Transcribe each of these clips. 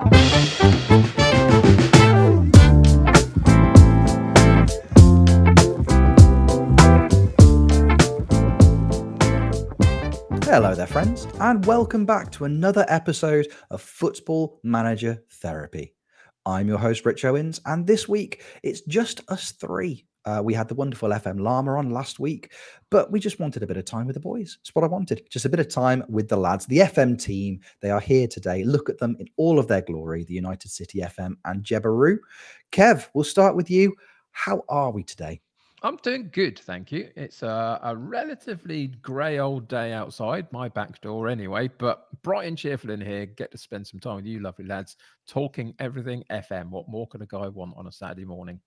Hello there, friends, and welcome back to another episode of Football Manager Therapy. I'm your host, Rich Owens, and this week it's just us three. Uh, we had the wonderful FM Llama on last week, but we just wanted a bit of time with the boys. It's what I wanted. Just a bit of time with the lads, the FM team. They are here today. Look at them in all of their glory, the United City FM and Jebaroo. Kev, we'll start with you. How are we today? I'm doing good, thank you. It's a, a relatively grey old day outside, my back door anyway, but bright and cheerful in here. Get to spend some time with you, lovely lads, talking everything FM. What more could a guy want on a Saturday morning?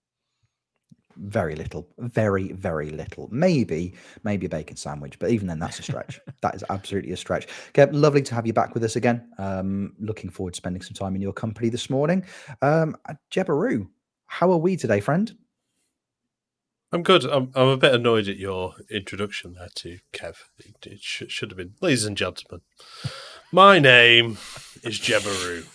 Very little, very, very little. Maybe, maybe a bacon sandwich, but even then, that's a stretch. that is absolutely a stretch. Kev, lovely to have you back with us again. Um, looking forward to spending some time in your company this morning. Um, Jebaroo, how are we today, friend? I'm good. I'm, I'm a bit annoyed at your introduction there to Kev. It, it sh- should have been, ladies and gentlemen, my name is Jebaroo,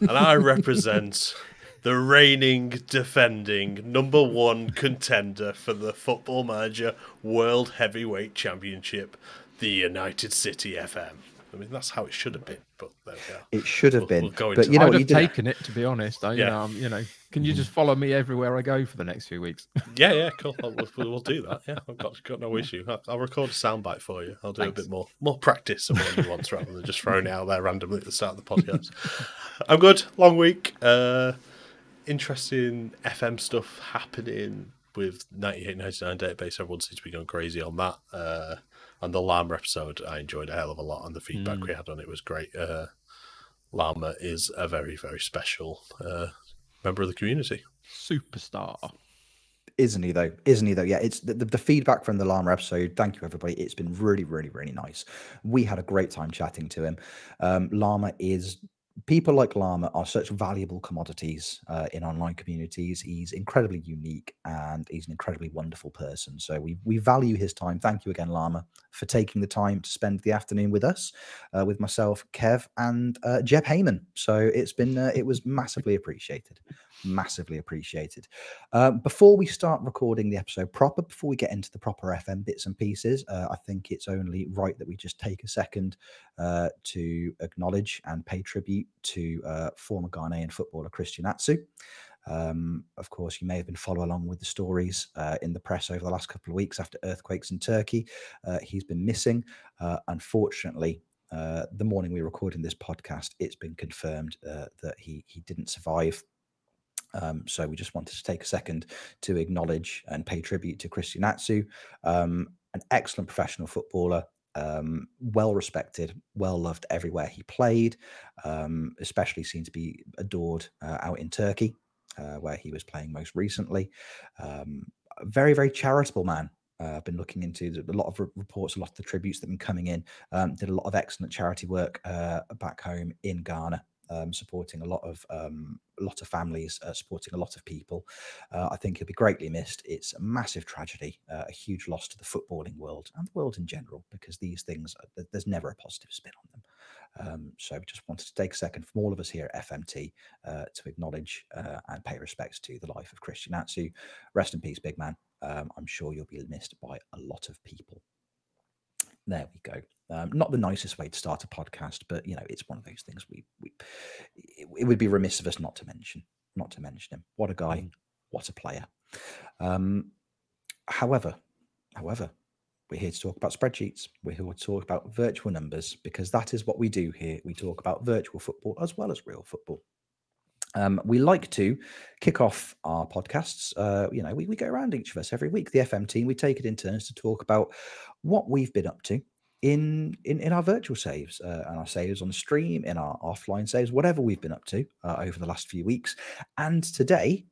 and I represent the reigning, defending number one contender for the Football Manager World Heavyweight Championship, the United City FM. I mean, that's how it should have been, but there we are. It should have We'll- been, we'll but you know I'd what have you taken it, to be honest. I, you, Yeah. know, um, you know, can you just follow me everywhere I go for the next few weeks? Yeah, yeah, cool. We'll, we'll do that. Yeah, I've got, got no issue. I'll, I'll record a soundbite for you. I'll do a bit more more practice of what you want rather than just throwing it out there randomly at the start of the podcast. I'm good. Long week. Uh, interesting FM stuff happening with 9899 database. Everyone seems to be going crazy on that. Uh, and the Llama episode, I enjoyed a hell of a lot, and the feedback Mm. we had on it was great. Uh, Llama is a very, very special uh, member of the community. Superstar. Isn't he though? Isn't he though? Yeah, it's the, the, the feedback from the Llama episode. Thank you, everybody. It's been really, really, really nice. We had a great time chatting to him. Um, Llama is people like Llama are such valuable commodities uh, in online communities. He's incredibly unique and he's an incredibly wonderful person. So we we value his time. Thank you again, Llama, for taking the time to spend the afternoon with us, uh, with myself, Kev, and uh, Jeb Heyman. So it's been uh, it was massively appreciated massively appreciated. Uh, before we start recording the episode proper, before we get into the proper FM bits and pieces, uh, I think it's only right that we just take a second uh, to acknowledge and pay tribute to uh, former Ghanaian footballer Christian Atsu. Um, of course, you may have been following along with the stories uh, in the press over the last couple of weeks after earthquakes in Turkey. Uh, he's been missing. Uh, unfortunately, uh, the morning we were recording this podcast, it's been confirmed uh, that he he didn't survive. Um, so we just wanted to take a second to acknowledge and pay tribute to Christian Atsu, um, an excellent professional footballer, um, well respected, well loved everywhere he played, um, especially seemed to be adored uh, out in Turkey, uh, where he was playing most recently. Um, very, very charitable man. Uh, I've been looking into a lot of re- reports, a lot of the tributes that have been coming in. Um, did a lot of excellent charity work uh, back home in Ghana um, supporting a lot of um, a lot of families, uh, supporting a lot of people. Uh, I think he'll be greatly missed. It's a massive tragedy, uh, a huge loss to the footballing world and the world in general, because these things are- there's never a positive spin on them. Um, so just wanted to take a second from all of us here at FMT uh, to acknowledge uh, and pay respects to the life of Christian Atsu. Rest in peace, big man. Um, I'm sure you'll be missed by a lot of people. There we go. Um, not the nicest way to start a podcast, but you know, it's one of those things we we it, it would be remiss of us not to mention, not to mention him. What a guy, what a player. Um, however, however, we're here to talk about spreadsheets. We're here to talk about virtual numbers because that is what we do here. We talk about virtual football as well as real football. Um, we like to kick off our podcasts. Uh, you know, we, we go around each of us every week. The FM team, we take it in turns to talk about what we've been up to in in, in our virtual saves uh, and our saves on the stream, in our offline saves, whatever we've been up to uh, over the last few weeks. And today,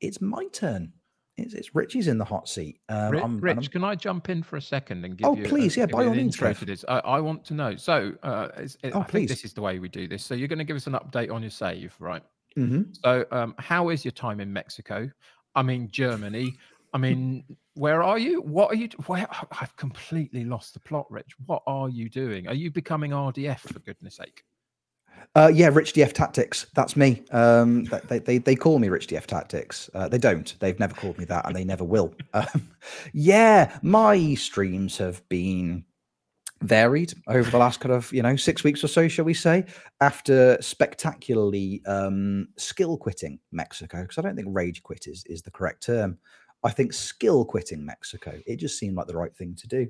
it's my turn. It's, it's Richie's in the hot seat. Um, Ri- I'm- Rich, I'm- can I jump in for a second and give Oh, you? a- please, yeah, by all means, intro to this. I, I want to know. So, uh, it's, it, Oh, I think please. this is the way we do this. So, you're going to give us an update on your save, right? Mhm. So, um, how is your time in Mexico? I mean, Germany. I mean, where are you? What are you? Where I've completely lost the plot, Rich. What are you doing? Are you becoming RDF for goodness sake? Uh, yeah, Rich DF Tactics. That's me. Um, they, they, they call me Rich DF Tactics. Uh, they don't. They've never called me that, and they never will. Um, yeah, my streams have been varied over the last kind of you know six weeks or so, shall we say? After spectacularly um, skill quitting Mexico, because I don't think rage quit is is the correct term. I think skill quitting Mexico. It just seemed like the right thing to do.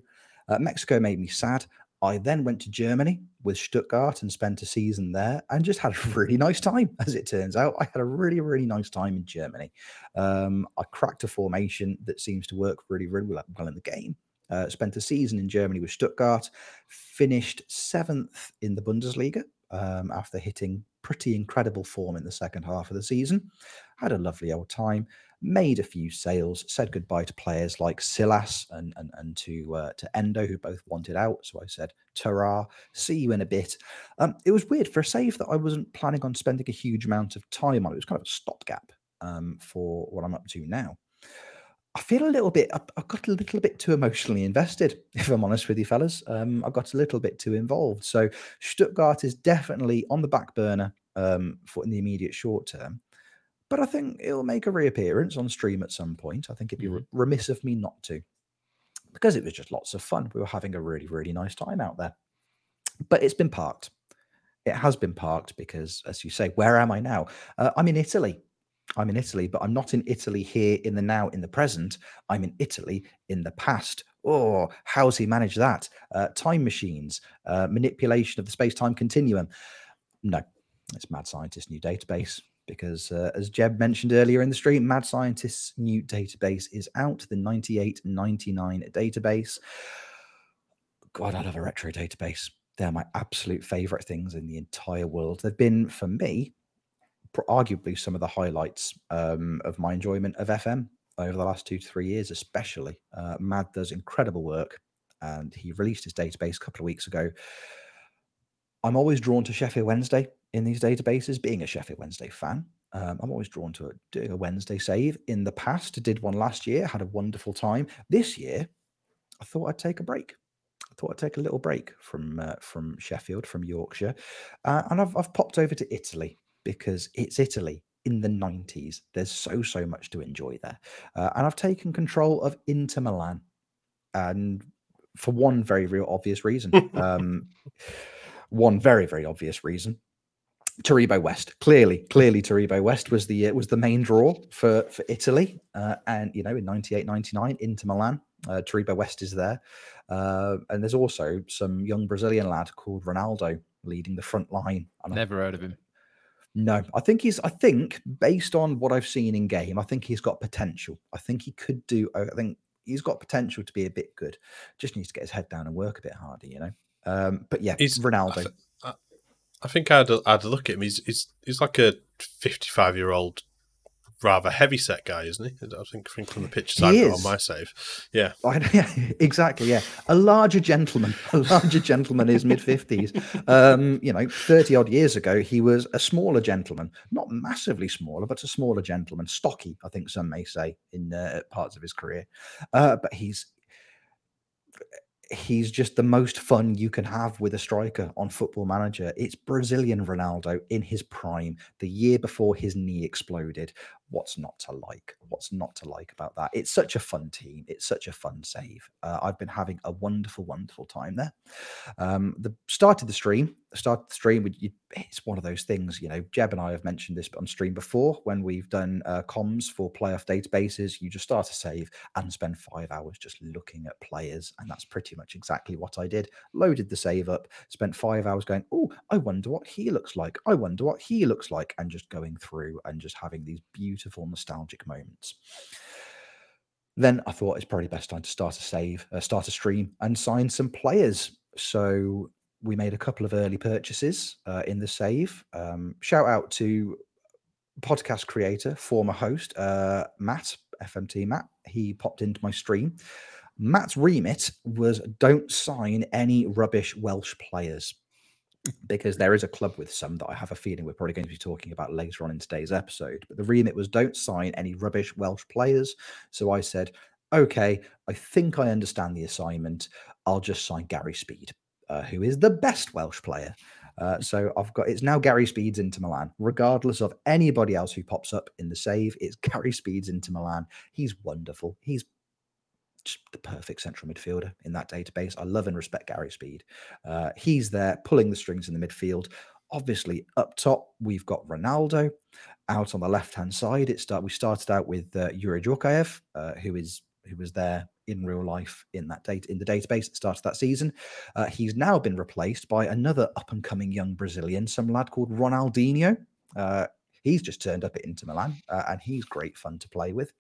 Uh, Mexico made me sad. I then went to Germany with Stuttgart and spent a season there and just had a really nice time, as it turns out. I had a really, really nice time in Germany. Um, I cracked a formation that seems to work really, really well in the game. Uh, spent a season in Germany with Stuttgart, finished seventh in the Bundesliga um, after hitting pretty incredible form in the second half of the season. Had a lovely old time made a few sales, said goodbye to players like Silas and and, and to uh, to Endo, who both wanted out. So I said, "Ta see you in a bit." Um, it was weird for a save that I wasn't planning on spending a huge amount of time on. It was kind of a stopgap um, for what I'm up to now. I feel a little bit. I, I got a little bit too emotionally invested, if I'm honest with you, fellas. Um, I got a little bit too involved. So Stuttgart is definitely on the back burner um, for in the immediate short term but I think it'll make a reappearance on stream at some point. I think it'd be mm-hmm. remiss of me not to, because it was just lots of fun. We were having a really, really nice time out there. But it's been parked. It has been parked because, as you say, where am I now? Uh, I'm in Italy. I'm in Italy, but I'm not in Italy here in the now, in the present. I'm in Italy in the past. Oh, how's he managed that? Uh, time machines, uh, manipulation of the space time continuum. No, it's mad scientist new database because, uh, as Jeb mentioned earlier in the stream, Mad Scientist's new database is out, the 9899 database. God, I love a retro database. They're my absolute favorite things in the entire world. They've been, for me, arguably some of the highlights um, of my enjoyment of FM over the last two to three years, especially. Uh, Mad does incredible work, and he released his database a couple of weeks ago. I'm always drawn to Sheffield Wednesday in these databases, being a Sheffield Wednesday fan. Um, I'm always drawn to doing a Wednesday save. In the past, did one last year, had a wonderful time. This year, I thought I'd take a break. I thought I'd take a little break from uh, from Sheffield, from Yorkshire, uh, and I've I've popped over to Italy because it's Italy in the 90s. There's so so much to enjoy there, uh, and I've taken control of Inter Milan, and for one very real obvious reason. um, one very very obvious reason Taribo West, clearly, clearly Taribo West was the uh, was the main draw for for Italy, uh, and you know in 98, 99 Inter Milan, uh, Taribo West is there, uh, and there's also some young Brazilian lad called Ronaldo leading the front line. Never heard of him. No, I think he's. I think based on what I've seen in game, I think he's got potential. I think he could do. I think he's got potential to be a bit good. Just needs to get his head down and work a bit harder, you know. Um, but yeah, he's, Ronaldo. I think I'd I'd look at him. He's he's he's like a fifty five year old, rather heavy set guy, isn't he? I think, think from the pictures I've got on my save. Yeah. I, yeah, exactly. Yeah, a larger gentleman, a larger gentleman is mid fifties. Um, you know, thirty odd years ago, he was a smaller gentleman, not massively smaller, but a smaller gentleman, stocky. I think some may say in uh, parts of his career, uh, but he's he's just the most fun you can have with a striker on Football Manager. It's Brazilian Ronaldo in his prime, the year before his knee exploded. What's not to like? What's not to like about that? It's such a fun team. It's such a fun save. Uh, I've been having a wonderful, wonderful time there. Um, the start of the stream, start the stream, you, it's one of those things, you know, Jeb and I have mentioned this on stream before when we've done uh, comms for playoff databases. You just start a save and spend five hours just looking at players. And that's pretty much exactly what I did. Loaded the save up, spent five hours going, oh, I wonder what he looks like. I wonder what he looks like. And just going through and just having these beautiful beautiful nostalgic moments. Then I thought it's probably best time to start a save, uh, start a stream, and sign some players. So we made a couple of early purchases uh, in the save. Um, shout out to podcast creator, former host uh, Matt FMT Matt. He popped into my stream. Matt's remit was don't sign any rubbish Welsh players because there is a club with some that I have a feeling we're probably going to be talking about later on in today's episode. But the remit was don't sign any rubbish Welsh players. So I said, okay, I think I understand the assignment. I'll just sign Gary Speed, uh, who is the best Welsh player. Uh, so I've got it's now Gary Speeds into Milan, regardless of anybody else who pops up in the save. It's Gary Speeds into Milan. He's wonderful. He's the perfect central midfielder in that database. I love and respect Gary Speed. Uh, he's there pulling the strings in the midfield. Obviously, up top we've got Ronaldo. Out on the left hand side, it start we started out with uh, Youri Djorkaeff, uh, who is who was there in real life in that date in the database at the start of that season. Uh, he's now been replaced by another up and coming young Brazilian, some lad called Ronaldinho. Uh, he's just turned up at Inter Milan, uh, and he's great fun to play with.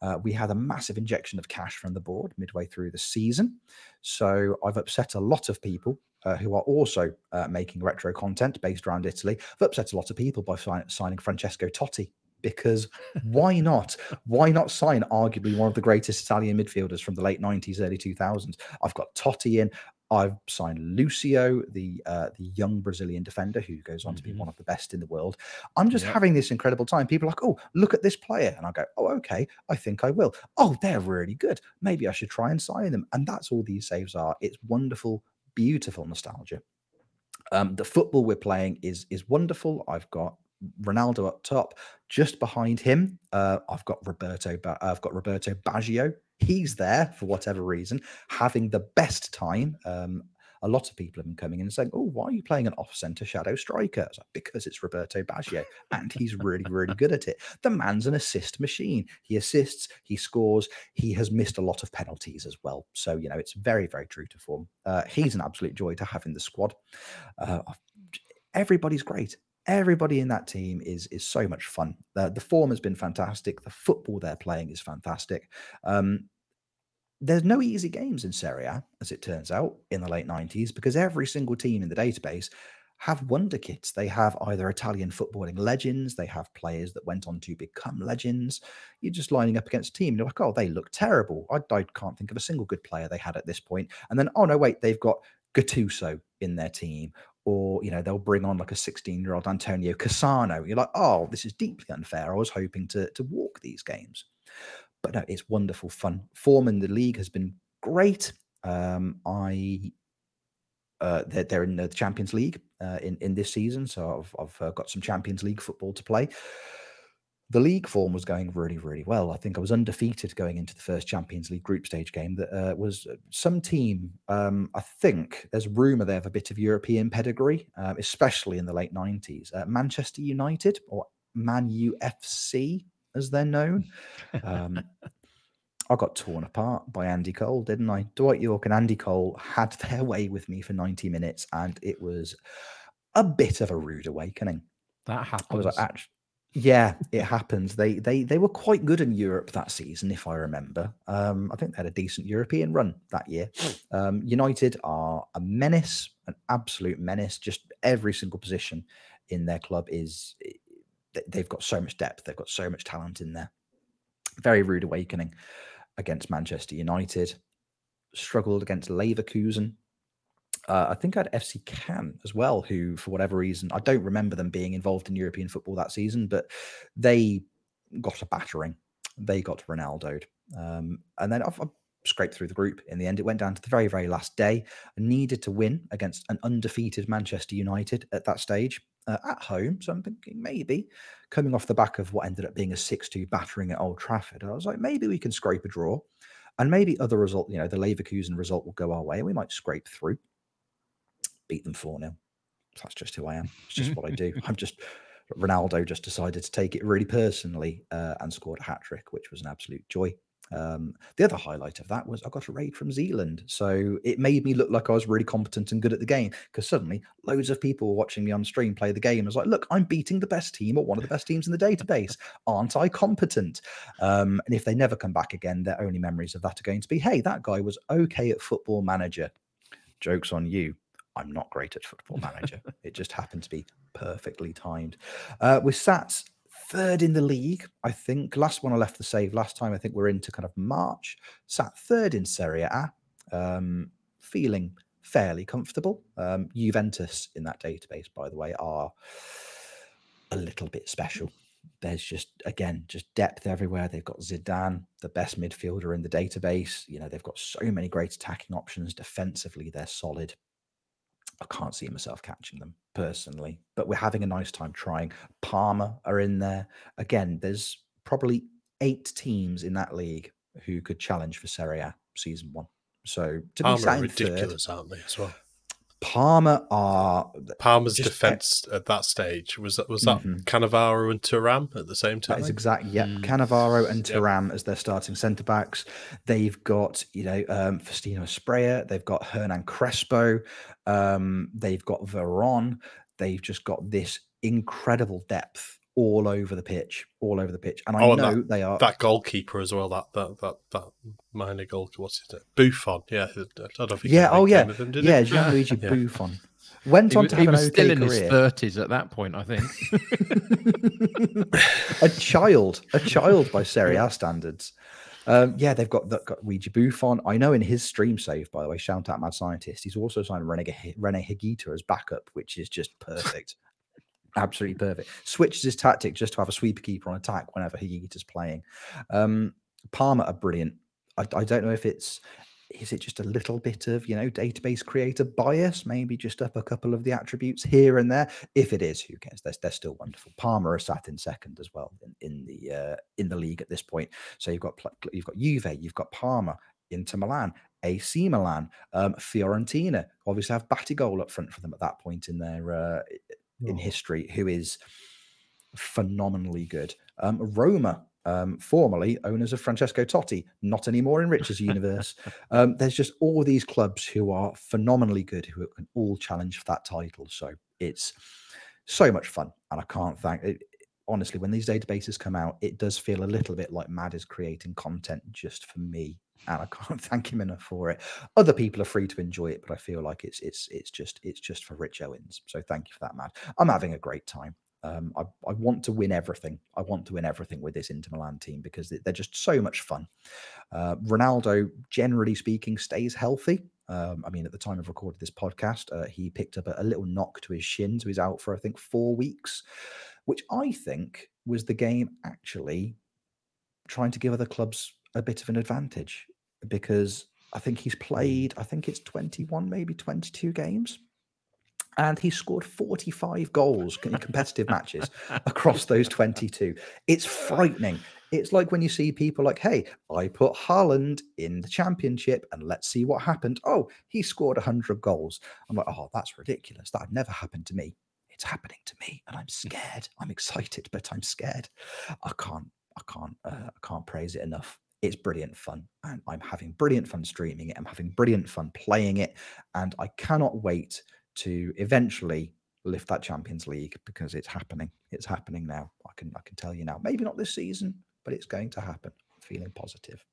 Uh, we had a massive injection of cash from the board midway through the season. So I've upset a lot of people uh, who are also uh, making retro content based around Italy. I've upset a lot of people by signing Francesco Totti because why not? Why not sign arguably one of the greatest Italian midfielders from the late 90s, early 2000s? I've got Totti in. I've signed Lucio, the uh, the young Brazilian defender who goes on to be Mhm. one of the best in the world. I'm just Yep. having this incredible time. People are like, oh, look at this player. And I go, oh, okay, I think I will. Oh, they're really good. Maybe I should try and sign them. And that's all these saves are. It's wonderful, beautiful nostalgia. Um, the football we're playing is is wonderful. I've got Ronaldo up top. Just behind him, uh, I've got Roberto. Ba- I've got Roberto Baggio. He's there for whatever reason, having the best time. Um, a lot of people have been coming in and saying, "Oh, why are you playing an off-center shadow striker?" I was like, because it's Roberto Baggio, and he's really, really good at it. The man's an assist machine. He assists, he scores. He has missed a lot of penalties as well. So you know, it's very, very true to form. Uh, he's an absolute joy to have in the squad. Uh, everybody's great. Everybody in that team is is so much fun. The, the form has been fantastic. The football they're playing is fantastic. Um, there's no easy games in Serie A, as it turns out, in the late 90s, because every single team in the database have wonderkids. They have either Italian footballing legends, they have players that went on to become legends. You're just lining up against a team. You're like, oh, they look terrible. I, I can't think of a single good player they had at this point. And then, oh no, wait, they've got Gattuso in their team, or you know they'll bring on like a 16 year old Antonio Cassano. You're like, oh, this is deeply unfair. I was hoping to to walk these games, but no, it's wonderful fun. Form in the league has been great. Um, I uh, they're, they're in the Champions League uh, in in this season, so I've I've uh, got some Champions League football to play. The league form was going really, really well. I think I was undefeated going into the first Champions League group stage game. That uh, was uh, some team. Um, I think there's rumor they have a bit of European pedigree, um, especially in the late '90s. Uh, Manchester United or Man UFC, as they're known. Um, I got torn apart by Andy Cole, didn't I? Dwight Yorke and Andy Cole had their way with me for 90 minutes, and it was a bit of a rude awakening. That happened. I was like, "Actu- yeah, it happens. They they they were quite good in Europe that season, if I remember. Um, I think they had a decent European run that year. Um, United are a menace, an absolute menace. Just every single position in their club is they've got so much depth. They've got so much talent in there. Very rude awakening against Manchester United. Struggled against Leverkusen. Uh, I think I had FC Cannes as well, who, for whatever reason, I don't remember them being involved in European football that season, but they got a battering. They got Ronaldoed. Um, and then I've, I've scraped through the group. In the end, it went down to the very, very last day. I needed to win against an undefeated Manchester United at that stage uh, at home. So I'm thinking maybe coming off the back of what ended up being a 6 2 battering at Old Trafford, I was like, maybe we can scrape a draw. And maybe other result, you know, the Leverkusen result will go our way and we might scrape through beat them 4 0. That's just who I am. It's just what I do. I'm just Ronaldo just decided to take it really personally uh, and scored a hat trick, which was an absolute joy. Um, the other highlight of that was I got a raid from Zealand. So it made me look like I was really competent and good at the game because suddenly loads of people were watching me on stream play the game. I was like, look, I'm beating the best team or one of the best teams in the database. Aren't I competent? Um, and if they never come back again, their only memories of that are going to be, hey, that guy was okay at football manager. Joke's on you. I'm not great at football manager. it just happened to be perfectly timed. Uh, we sat third in the league, I think. Last one I left the save last time. I think we're into kind of March. Sat third in Serie A, um, feeling fairly comfortable. Um, Juventus in that database, by the way, are a little bit special. There's just again just depth everywhere. They've got Zidane, the best midfielder in the database. You know they've got so many great attacking options. Defensively, they're solid. I can't see myself catching them personally, but we're having a nice time trying. Parma are in there. Again, there's probably eight teams in that league who could challenge for Serie A season one. So to Parma be sat in third, ridiculous, aren't they? As well. Parma are Parma's Just- defense at that stage was that was that Mhm. Cannavaro and Thuram at the same time. is exactly yeah. Mm. Cannavaro and Yep. As their starting centre backs. They've got you know um, Faustino Asprilla. They've got Hernan Crespo. Um, they've got Veron. They've just got this incredible depth all over the pitch, all over the pitch. And I Oh, and know they are. that goalkeeper as well. That that that that minor goalkeeper. What's his name? Buffon. Yeah, I don't know if he yeah. Oh linked yeah. him, did Yeah. he? Gianluigi Yeah. Buffon went He on was, to he have an was still okay in his thirties at that point, I think. a child, a child by Serie A standards. Um, yeah, they've got that got Gigi Buffon. I know in his stream save, by the way, shout out Mad Scientist. He's also signed Rene, Rene Higuita as backup, which is just perfect. Absolutely perfect. Switches his tactic just to have a sweeper keeper on attack whenever Higuita's playing. Um, Parma are brilliant. I, I don't know if it's is it just a little bit of you know database creator bias maybe just up a couple of the attributes here and there if it is who cares they're, they're still wonderful Parma is sat in second as well in, in the uh, in the league at this point so you've got you've got juve you've got Parma Inter Milan, AC Milan, um, Fiorentina. Obviously, have Batigol up front for them at that point in their uh, in history, who is phenomenally good. Um, Roma, um, formerly owners of Francesco Totti, not anymore in Rich's universe. Um, there's just all these clubs who are phenomenally good, who can all challenge for that title. So it's so much fun, and I can't thank it. Honestly, when these databases come out, it does feel a little bit like Mad is creating content just for me, and I can't thank him enough for it. Other people are free to enjoy it, but I feel like it's it's it's just it's just for Rich Owens. So thank you for that, Mad. I'm having a great time. Um, I, I want to win everything. I want to win everything with this Inter Milan team because they- they're just so much fun. Uh, Ronaldo, generally speaking, stays healthy. Um, I mean, at the time of recording this podcast, uh, he picked up a, a little knock to his shin, so he's out for I think four weeks, which I think was the game actually trying to give other clubs a bit of an advantage because I think he's played, I think it's 21, maybe 22 games. And he scored 45 goals in competitive matches across those 22. It's frightening. It's like when you see people like, hey, I put Haaland in the championship and let's see what happened. Oh, he scored 100 goals. I'm like, oh, that's ridiculous. That had never happened to me. It's happening to me and I'm scared. I'm excited, but I'm scared. I can't, I can't, uh, I can't praise it enough. It's brilliant fun. And I'm having brilliant fun streaming it. I'm having brilliant fun playing it. And I cannot wait to eventually lift that Champions League because it's happening. It's happening now. I can I can tell you now. Maybe not this season, but it's going to happen. I'm feeling positive.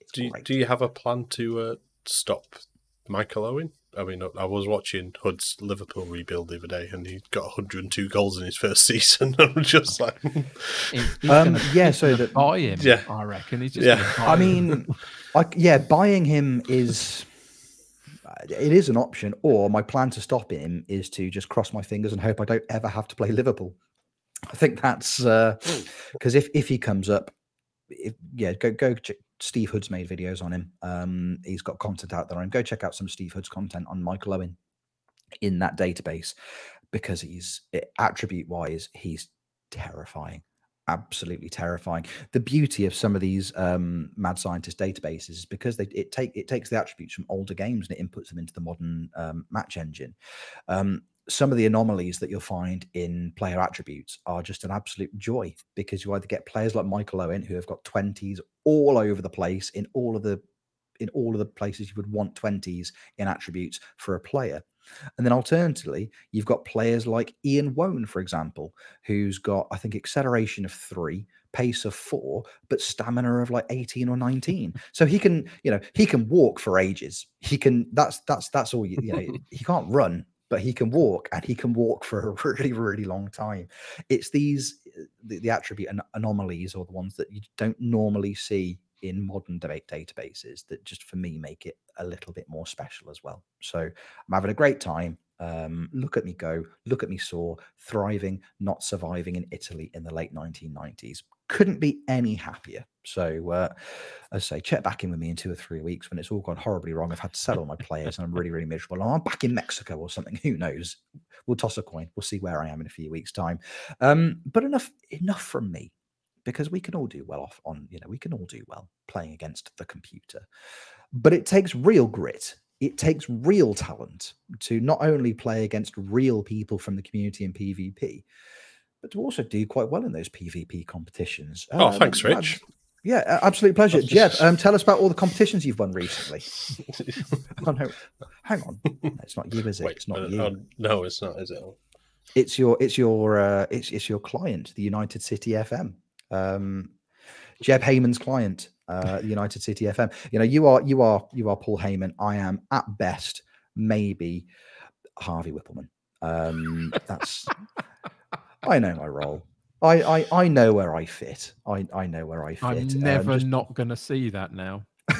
It's Do you, great. do you have a plan to uh, stop Michael Owen? I mean, I was watching Hood's Liverpool rebuild the other day, and he got 102 goals in his first season. I'm just like, He- he's Um, yeah, so that- buy him. Yeah. I reckon he's just. Yeah. buy I mean, I, yeah, buying him is uh, it is an option, or my plan to stop him is to just cross my fingers and hope I don't ever have to play Liverpool. I think that's because if if he comes up, if, yeah, go go. Steve Hood's made videos on him. Um, he's got content out there on him. Go check out some Steve Hood's content on Michael Owen in that database because he's attribute wise, he's terrifying absolutely terrifying. The beauty of some of these um, mad scientist databases is because they it take it takes the attributes from older games and it inputs them into the modern um, match engine. Um, some of the anomalies that you'll find in player attributes are just an absolute joy because you either get players like Michael Owen who have got 20s all over the place in all of the in all of the places you would want 20s in attributes for a player. And then alternatively, you've got players like Ian Wone, for example, who's got, I think, acceleration of three, pace of four, but stamina of like 18 or 19. So he can, you know, he can walk for ages. He can, that's, that's, that's all you, you know, he can't run, but he can walk and he can walk for a really, really long time. It's these, uh, the, the attribute an- anomalies or the ones that you don't normally see in modern debate databases that just for me make it a little bit more special as well. So I'm having a great time. Um, look at me go, look at me soar, thriving, not surviving in Italy in the late 1990s. Couldn't be any happier. So, uh, as I say, check back in with me in two or three weeks when it's all gone horribly wrong. I've had to sell all my players and I'm really, really miserable. I'm back in Mexico or something. Who knows? We'll toss a coin. We'll see where I am in a few weeks' time. Um, but enough, enough from me because we can all do well off on, you know, we can all do well playing against the computer. But it takes real grit it takes real talent to not only play against real people from the community in PvP, but to also do quite well in those PvP competitions. Oh, um, thanks, Rich. Yeah, absolute pleasure. Jeff, um, tell us about all the competitions you've won recently. oh, no. Hang on, it's not you, is it? Wait, it's not uh, you. Uh, no, it's not, is it? It's your, it's your, uh, it's it's your client, the United City FM. Um, Jeb Heyman's client uh, United City FM. You know, you are you are you are Paul Heyman. I am at best maybe Harvey Wippleman. Um, that's I know my role. I, I I know where I fit. I I know where I fit. I'm um, never um, just... not going to see that now.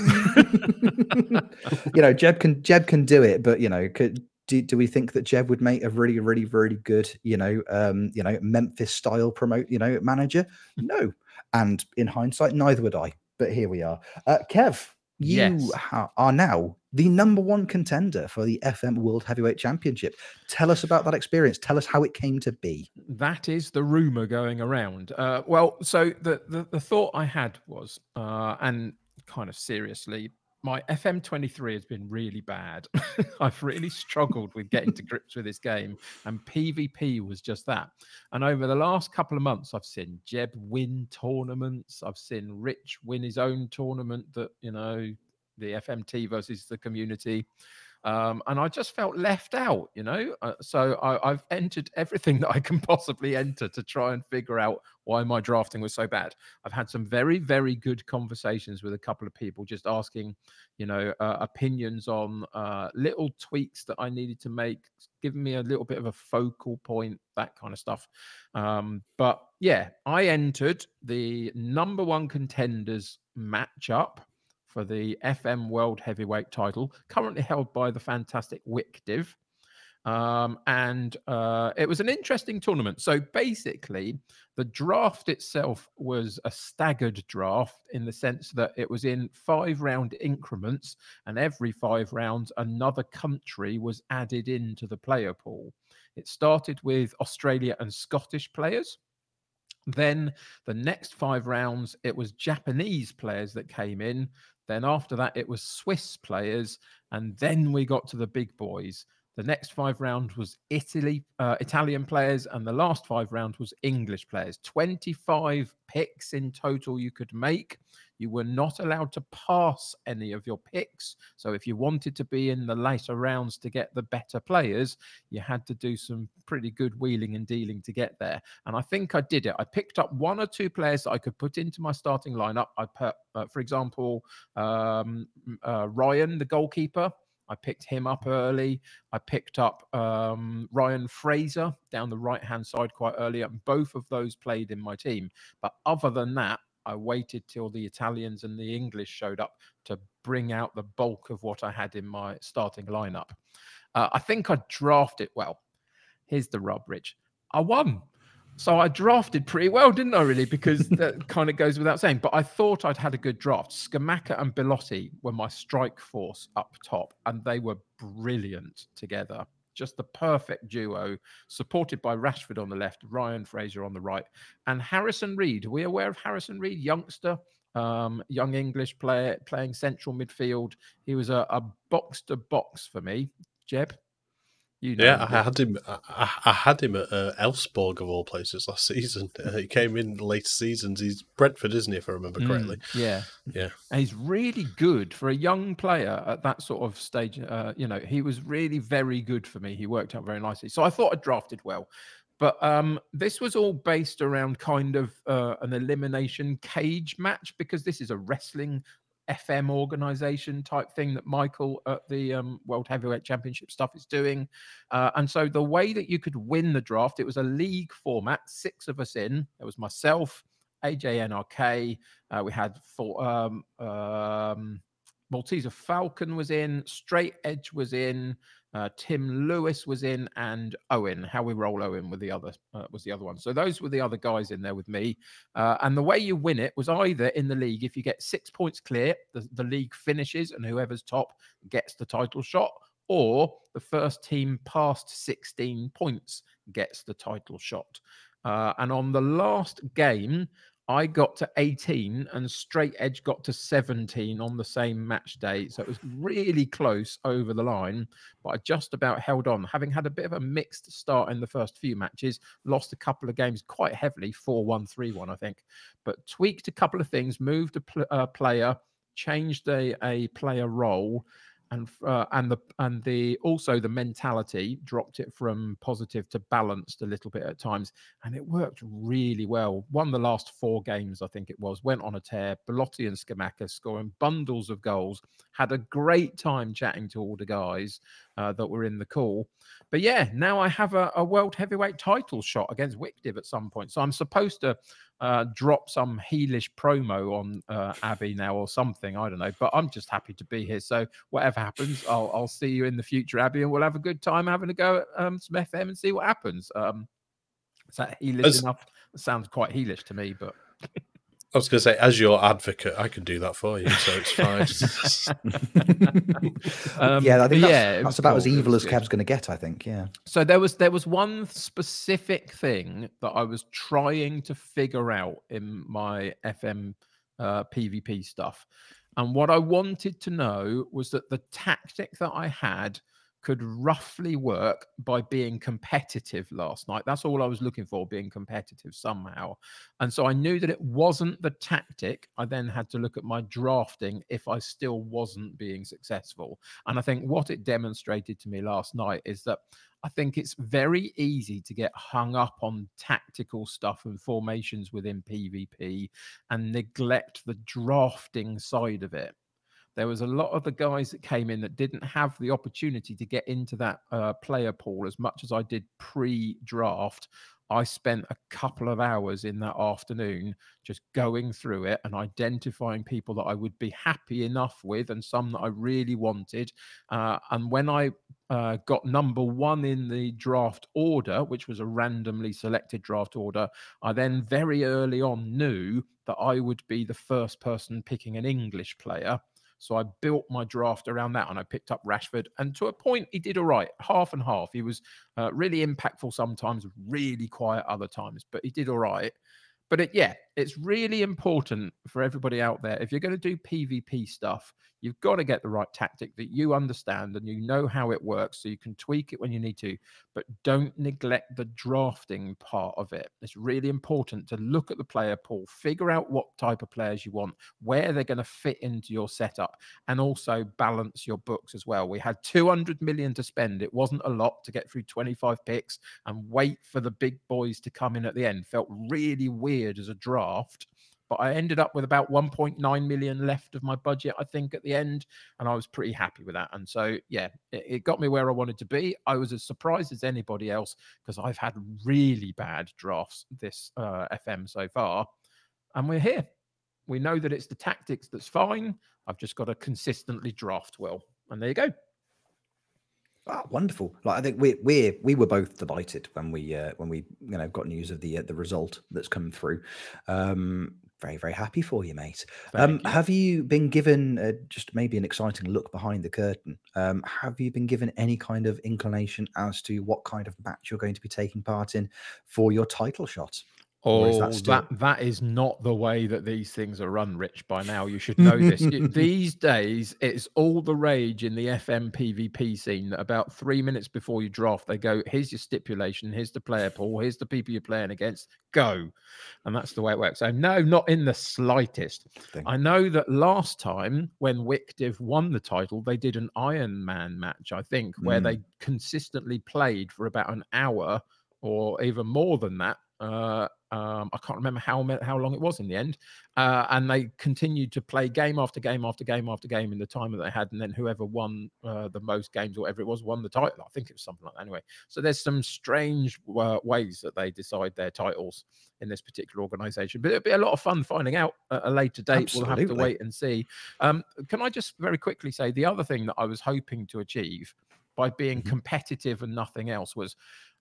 you know, Jeb can Jeb can do it, but you know, could do, do we think that Jeb would make a really, really, really good, you know, um, you know, Memphis style promote, you know, manager? No. And in hindsight, neither would I but here we are. Uh, Kev, you yes. ha- are now the number one contender for the FM World Heavyweight Championship. Tell us about that experience. Tell us how it came to be. That is the rumor going around. Uh, well, so the, the, the thought I had was, uh, and kind of seriously, my FM23 has been really bad. I've really struggled with getting to grips with this game, and PvP was just that. And over the last couple of months, I've seen Jeb win tournaments. I've seen Rich win his own tournament that, you know, the FMT versus the community. Um, and I just felt left out, you know. Uh, so I, have entered everything that I can possibly enter to try and figure out why my drafting was so bad. I've had some very, very good conversations with a couple of people, just asking, you know, uh, opinions on uh, little tweaks that I needed to make, giving me a little bit of a focal point, that kind of stuff. Um, but yeah, I entered the number one contenders matchup for the FM World Heavyweight title, currently held by the fantastic Wikdiv. Um, and uh, it was an interesting tournament. So basically, the draft itself was a staggered draft in the sense that it was in five round increments, and every five rounds, another country was added into the player pool. It started with Australia and Scottish players. Then the next five rounds, it was Japanese players that came in. Then after that, it was Swiss players, and then we got to the big boys. The next five rounds was Italy, uh, Italian players, and the last five rounds was English players. Twenty-five picks in total you could make. You were not allowed to pass any of your picks. So if you wanted to be in the later rounds to get the better players, you had to do some pretty good wheeling and dealing to get there. And I think I did it. I picked up one or two players that I could put into my starting lineup. I put, uh, for example, um, uh, Ryan, the goalkeeper. I picked him up early. I picked up um, Ryan Fraser down the right hand side quite early. And both of those played in my team. But other than that, I waited till the Italians and the English showed up to bring out the bulk of what I had in my starting lineup. Uh, I think I drafted well. Here's the rub, Rich. I won. So I drafted pretty well, didn't I, really? Because that kind of goes without saying. But I thought I'd had a good draft. Scamacca and Belotti were my strike force up top, and they were brilliant together just the perfect duo, supported by Rashford on the left, Ryan Fraser on the right, and Harrison Reed. Are we aware of Harrison Reed, youngster, um, young English player playing central midfield? He was a, box to box for me. Jeb, you know yeah, I had him. I, I, had him at uh, Elfsborg of all places last season. Uh, he came in later seasons. He's Brentford, isn't he? If I remember mm, correctly. Mm, yeah, yeah. And he's really good for a young player at that sort of stage. Uh, you know, he was really very good for me. He worked out very nicely. So I thought I drafted well. But um, this was all based around kind of uh, an elimination cage match because this is a wrestling FM organization type thing that Michael at the um, World Heavyweight Championship stuff is doing. Uh, and so the way that you could win the draft, it was a league format, six of us in. There was myself, AJNRK. Uh, we had four, um, um, Malteser Falcon was in, Straight Edge was in, Uh, Tim Lewis was in, and Owen. How we roll Owen with the other uh, was the other one. So those were the other guys in there with me. Uh, and the way you win it was either in the league if you get six points clear, the, the league finishes, and whoever's top gets the title shot, or the first team past 16 points gets the title shot. Uh, and on the last game, I got to 18 and Straight Edge got to 17 on the same match day. So it was really close over the line, but I just about held on. Having had a bit of a mixed start in the first few matches, lost a couple of games quite heavily 4 1, 3 1, I think, but tweaked a couple of things, moved a pl- uh, player, changed a, a player role and uh, and the and the also the mentality dropped it from positive to balanced a little bit at times and it worked really well. Won the last four games i think it was went on a tear. Belotti and Scamacca scoring bundles of goals. Had a great time chatting to all the guys uh, that were in the call but yeah now i have a, a world heavyweight title shot against Wikdiv at some point so i'm supposed to uh, drop some heelish promo on uh, Abby now or something. I don't know, but I'm just happy to be here. So whatever happens, I'll, I'll see you in the future, Abby, and we'll have a good time having a go at um, some FM and see what happens. Um, is that heelish enough? It sounds quite heelish to me, but. I was going to say, as your advocate, I can do that for you, so it's fine. um, yeah, I think that's, yeah, that's about cool. as evil as Kev's going to get. I think. Yeah. So there was there was one specific thing that I was trying to figure out in my FM uh, PvP stuff, and what I wanted to know was that the tactic that I had could roughly work by being competitive last night. That's all I was looking for, being competitive somehow. And so I knew that it wasn't the tactic. I then had to look at my drafting if I still wasn't being successful. And I think what it demonstrated to me last night is that I think it's very easy to get hung up on tactical stuff and formations within PvP and neglect the drafting side of it there was a lot of the guys that came in that didn't have the opportunity to get into that uh, player pool as much as I did pre-draft. I spent a couple of hours in that afternoon just going through it and identifying people that I would be happy enough with and some that I really wanted. Uh, and when I uh, got number one in the draft order, which was a randomly selected draft order, I then very early on knew that I would be the first person picking an English player. So I built my draft around that and I picked up Rashford. And to a point, he did all right, half and half. He was uh, really impactful sometimes, really quiet other times, but he did all right. But it, yeah, it's really important for everybody out there. If you're going to do PvP stuff, You've got to get the right tactic that you understand and you know how it works so you can tweak it when you need to, but don't neglect the drafting part of it. It's really important to look at the player pool, figure out what type of players you want, where they're going to fit into your setup, and also balance your books as well. We had 200 million to spend. It wasn't a lot to get through 25 picks and wait for the big boys to come in at the end. Felt really weird as a draft but I ended up with about 1.9 million left of my budget, I think, at the end, and I was pretty happy with that. And so, yeah, it, it got me where I wanted to be. I was as surprised as anybody else because I've had really bad drafts this uh, FM so far, and we're here. We know that it's the tactics that's fine. I've just got to consistently draft well, and there you go. Oh, wonderful! Like I think we we we were both delighted when we uh, when we you know got news of the uh, the result that's come through. Um, very very happy for you mate um, you. have you been given uh, just maybe an exciting look behind the curtain um, have you been given any kind of inclination as to what kind of match you're going to be taking part in for your title shot Oh, that, still... that, that is not the way that these things are run, Rich. By now, you should know this. these days, it's all the rage in the FM PvP scene. That about three minutes before you draft, they go, "Here's your stipulation. Here's the player pool. Here's the people you're playing against. Go," and that's the way it works. So, no, not in the slightest. I know that last time when Wikdiv won the title, they did an Iron Man match, I think, where mm. they consistently played for about an hour or even more than that. Uh, um, I can't remember how how long it was in the end, uh, and they continued to play game after game after game after game in the time that they had, and then whoever won uh, the most games or whatever it was won the title. I think it was something like that. Anyway, so there's some strange uh, ways that they decide their titles in this particular organisation, but it'll be a lot of fun finding out at a later date. Absolutely. We'll have to wait and see. Um, can I just very quickly say the other thing that I was hoping to achieve by being Mhm. competitive and nothing else was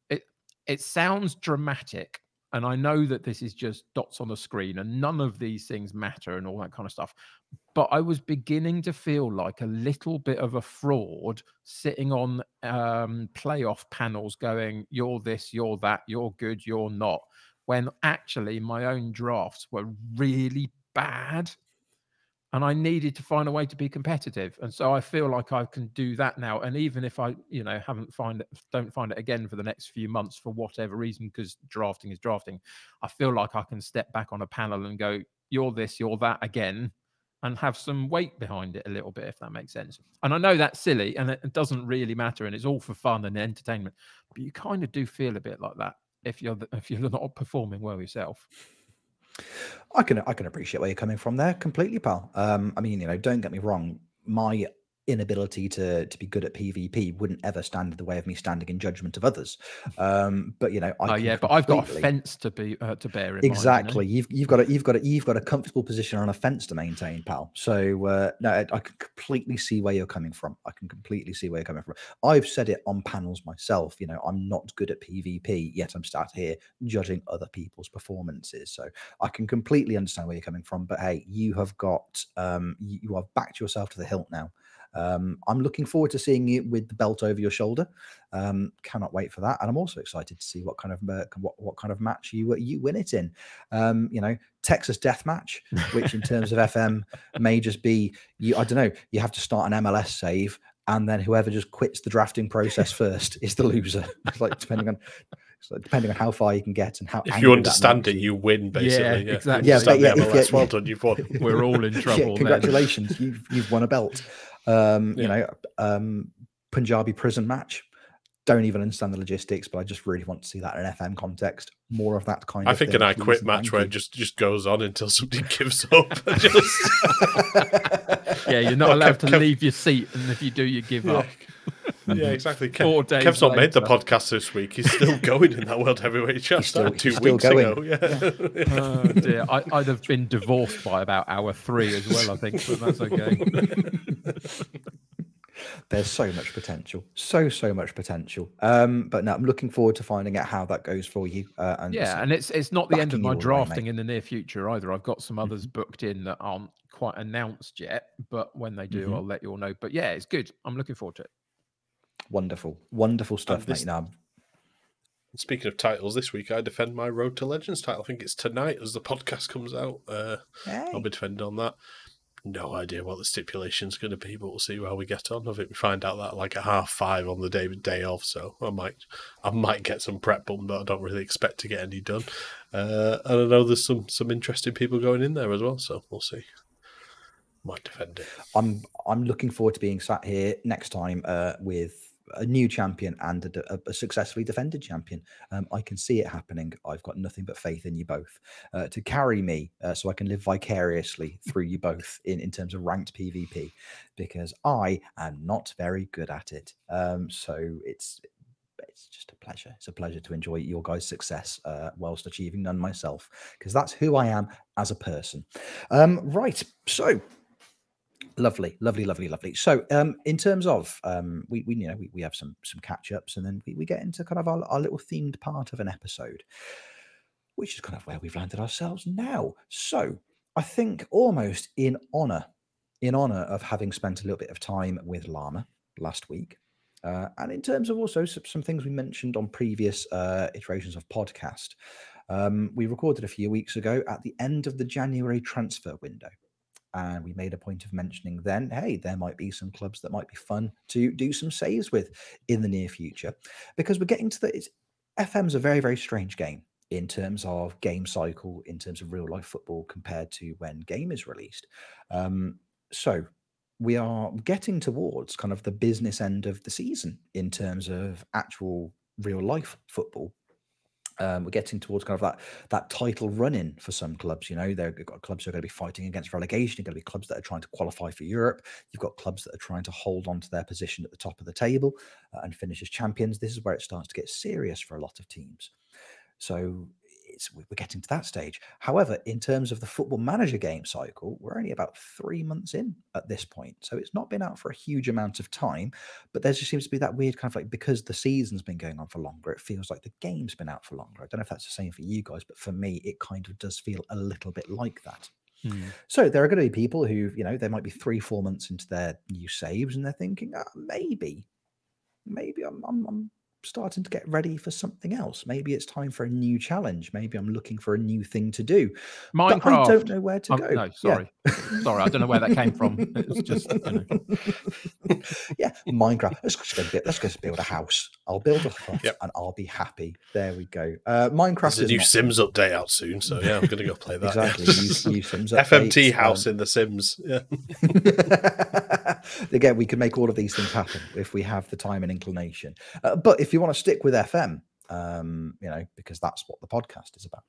it it sounds dramatic and I know that this is just dots on the screen and none of these things matter and all that kind of stuff. But I was beginning to feel like a little bit of a fraud sitting on um, playoff panels going, you're this, you're that, you're good, you're not. When actually my own drafts were really bad and I needed to find a way to be competitive. And so I feel like I can do that now. And even if I, you know, haven't find it, don't find it again for the next few months for whatever reason, because drafting is drafting, I feel like I can step back on a panel and go, "You're this, you're that" again, and have some weight behind it a little bit, if that makes sense. And I know that's silly, and it doesn't really matter, and it's all for fun and entertainment. But you kind of do feel a bit like that if you're the, if you're not performing well yourself. I can I can appreciate where you're coming from there completely, pal. Um, I mean, you know, don't get me wrong. My inability to to be good at PvP wouldn't ever stand in the way of me standing in judgment of others. Um, but you know, I Oh yeah, but I've got a fence to be uh, to bear in mind, you know? Exactly. You've you've got a you've got a you've got a comfortable position on a fence to maintain, pal. So uh, no, I, I can completely see where you're coming from. I can completely see where you're coming from. I've said it on panels myself. You know, I'm not good at PvP, yet I'm sat here judging other people's performances. So I can completely understand where you're coming from. But hey, you have got um, you, you have backed yourself to the hilt now. Um, I'm looking forward to seeing you with the belt over your shoulder. Um, cannot wait for that, and I'm also excited to see what kind of uh, what, what kind of match you you win it in. Um, you know, Texas Death Match, which in terms of FM may just be you. I don't know. You have to start an MLS save, and then whoever just quits the drafting process first is the loser. It's like depending on. So depending on how far you can get and how If you understand it, you win basically. Yeah, exactly. You Yeah, but yeah, if you- well yeah. done, you've won. We're all in trouble. yeah, then. congratulations, you've you've won a belt. Um, Yeah. You know, um, Punjabi prison match. Don't even understand the logistics, but I just really want to see that in an FM context. More of that kind I of. think thing, an I please quit match thank where it just just goes on until somebody gives up. Just- yeah, you're not allowed to Kev- Kev- leave your seat, and if you do, you give Yeah. up. Yeah, exactly. Four days Kev's not made the podcast this week. He's still going in that World Heavyweight Champ. still- Started two still weeks going. ago. Yeah. Oh dear, I, I'd have been divorced by about hour three as well. I think, but that's okay. There's so much potential, so so much potential. Um, but no, I'm looking forward to finding out how that goes for you. Uh, and Yeah, and it's it's not the end of my you all the way, drafting in the near future either. I've got some others booked in that aren't quite announced yet, but when they do, Mhm. I'll let you all know. But yeah, it's good. I'm looking forward to it. Wonderful, wonderful stuff, this- mate. Now, Speaking of titles, this week I defend my Road to Legends title. I think it's tonight as the podcast comes out. Uh, I'll be defending on that. No idea what the stipulation's going to be, but we'll see how we get on. I think we find out that like at half five on the day day off, so I might I might get some prep done, but I don't really expect to get any done. Uh, and I know there's some some interesting people going in there as well, so we'll see. Might defend it. I'm I'm looking forward to being sat here next time uh, with a new champion and a, a successfully defended champion. Um, I can see it happening. I've got nothing but faith in you both uh, to carry me, uh, so I can live vicariously through you both in in terms of ranked PvP, because I am not very good at it. Um, so it's it's just a pleasure. It's a pleasure to enjoy your guys' success uh, whilst achieving none myself, because that's who I am as a person. Um, right. So lovely, lovely, lovely, lovely. So um, in terms of um, we, we you know we, we have some some catch ups, and then we, we get into kind of our, our little themed part of an episode, which is kind of where we've landed ourselves now. So I think almost in honor, in honor of having spent a little bit of time with Llama last week. Uh, and in terms of also some, some things we mentioned on previous uh, iterations of podcast, um, we recorded a few weeks ago at the end of the January transfer window. And we made a point of mentioning then, hey, there might be some clubs that might be fun to do some saves with in the near future. Because we're getting to the FM's a very, very strange game in terms of game cycle, in terms of real life football compared to when game is released. Um, so we are getting towards kind of the business end of the season in terms of actual real life football. Um, we're getting towards kind of that that title run-in for some clubs. You know, they've got clubs who are going to be fighting against relegation. You've got to be clubs that are trying to qualify for Europe. You've got clubs that are trying to hold on to their position at the top of the table uh, and finish as champions. This is where it starts to get serious for a lot of teams. So it's we're getting to that stage. However, in terms of the football manager game cycle, we're only about three months in at this point. So it's not been out for a huge amount of time, but there just seems to be that weird kind of like because the season's been going on for longer, it feels like the game's been out for longer. I don't know if that's the same for you guys, but for me, it kind of does feel a little bit like that. Hmm. So there are going to be people who, you know, they might be three, four months into their new saves and they're thinking, "Ah, maybe, maybe I'm, I'm, I'm starting to get ready for something else. Maybe it's time for a new challenge. Maybe I'm looking for a new thing to do. But I don't know where to Um, go. no, Yeah. sorry, sorry, I don't know where that came from. It's just, you know. yeah, Minecraft. Let's just go build, let's just build a house. I'll build a hut Yep. and I'll be happy. There we go. Uh, Minecraft There's a new not- Sims update out soon, so yeah, I'm going to go play that. yeah. exactly. New, new Sims FMT house um, in The Sims. Yeah. Again, we can make all of these things happen if we have the time and inclination. Uh, but if you want to stick with FM, um, you know, because that's what the podcast is about.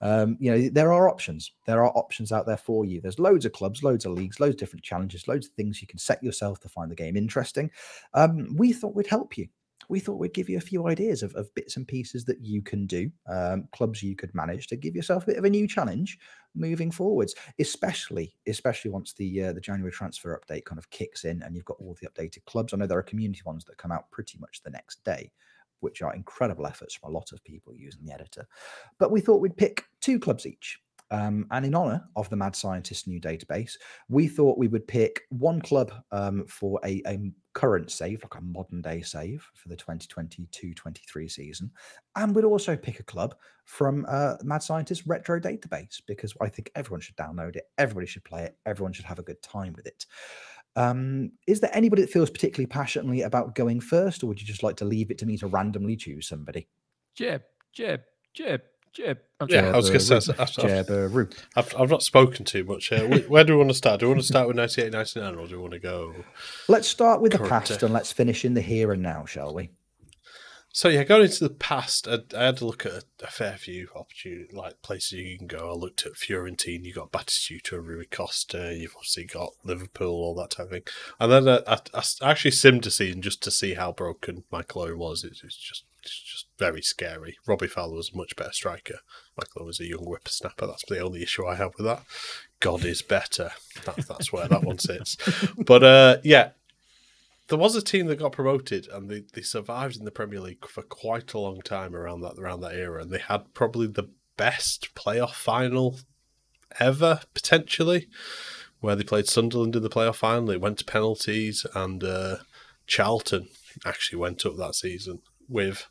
Um, you know, there are options. There are options out there for you. There's loads of clubs, loads of leagues, loads of different challenges, loads of things you can set yourself to find the game interesting. Um, we thought we'd help you. We thought we'd give you a few ideas of, of bits and pieces that you can do, um, clubs you could manage to give yourself a bit of a new challenge moving forwards, especially especially once the uh, the January transfer update kind of kicks in and you've got all the updated clubs. I know there are community ones that come out pretty much the next day, which are incredible efforts from a lot of people using the editor. But we thought we'd pick two clubs each. Um, and in honor of the Mad Scientist new database, we thought we would pick one club um, for a, a current save, like a modern day save for the 2022 23 season. And we'd also pick a club from uh, Mad Scientist Retro Database because I think everyone should download it, everybody should play it, everyone should have a good time with it. Um, is there anybody that feels particularly passionately about going first, or would you just like to leave it to me to randomly choose somebody? Jib, jib, jib, jib. I'm Yeah, sorry. I was going to say, Jabberoo. I've, I've, I've, I've not spoken too much. Uh, where do we want to start? Do we want to start with 98, 99, or do we want to go? Let's start with the past day. and let's finish in the here and now, shall we? So yeah, going into the past, I, I had to look at a, a fair few opportunity like places you can go. I looked at Fiorentina, you got Batistuta, Rui Costa, you've obviously got Liverpool, all that type of thing. And then I I, I, I s- actually simmed a season just to see how broken Michael Owen was. It's, it's just it's just very scary. Robbie Fowler was a much better striker. Michael was a young whippersnapper. That's the only issue I have with that. God is better. That, that's where that one sits. But uh, yeah, there was a team that got promoted and they, they survived in the Premier League for quite a long time around that around that era, and they had probably the best playoff final ever potentially, where they played Sunderland in the playoff final. It went to penalties, and uh, Charlton actually went up that season with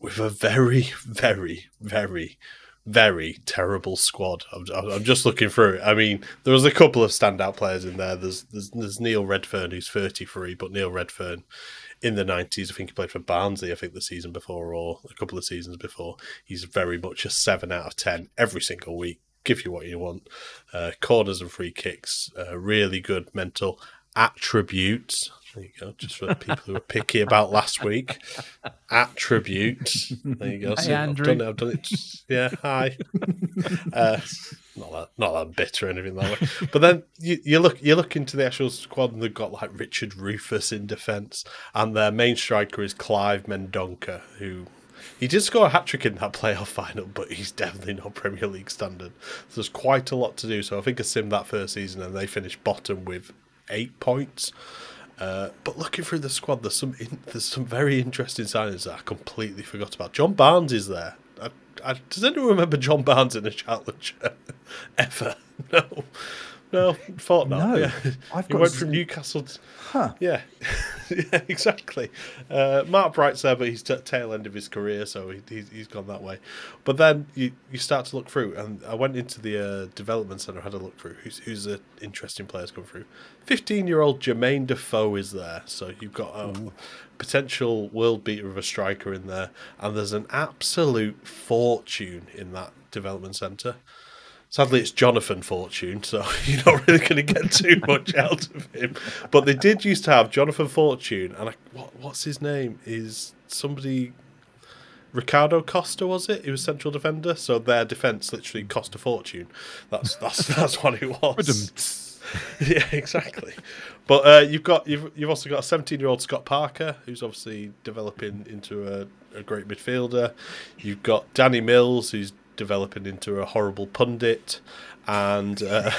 with a very very very very terrible squad. I'm, I'm just looking through. I mean, there was a couple of standout players in there. There's there's, there's Neil Redfearn, who's 33, but Neil Redfearn in the 90s, I think he played for Barnsley, I think the season before or a couple of seasons before. He's very much a 7 out of 10 every single week. Give you what you want. Uh, corners and free kicks, uh, really good mental attributes. There you go, just for the people who were picky about last week. Attributes. There you go. Hey, See, I've Andrew. done it. I've done it. Yeah, hi. Uh, not that, not that bitter or anything that way. But then you, you look, you look into the actual squad, and they've got like Richard Rufus in defence, and their main striker is Clive Mendonca, who he did score a hat trick in that playoff final, but he's definitely not Premier League standard. So there's quite a lot to do. So I think I sim that first season, and they finished bottom with eight points. Uh, but looking through the squad, there's some in, there's some very interesting signings that I completely forgot about. John Barnes is there. I, I, does anyone remember John Barnes in a challenge ever? No, no, not. No, yeah. I've he got went z- from Newcastle. To, Huh. yeah, yeah, exactly. Uh, Mark Bright's there, but he's t- tail end of his career, so he, he's, he's gone that way. But then you, you start to look through, and I went into the uh, development centre, had a look through who's who's the interesting players come through. Fifteen year old Jermaine Defoe is there, so you've got a potential world beater of a striker in there, and there's an absolute fortune in that development centre. Sadly, it's Jonathan Fortune, so you're not really going to get too much out of him. But they did used to have Jonathan Fortune, and I, what, what's his name? Is somebody Ricardo Costa? Was it? He was central defender, so their defense literally cost a fortune. That's that's that's what it was. yeah, exactly. But uh, you've got you've you've also got a 17 year old Scott Parker who's obviously developing into a, a great midfielder. You've got Danny Mills who's developing into a horrible pundit, and uh,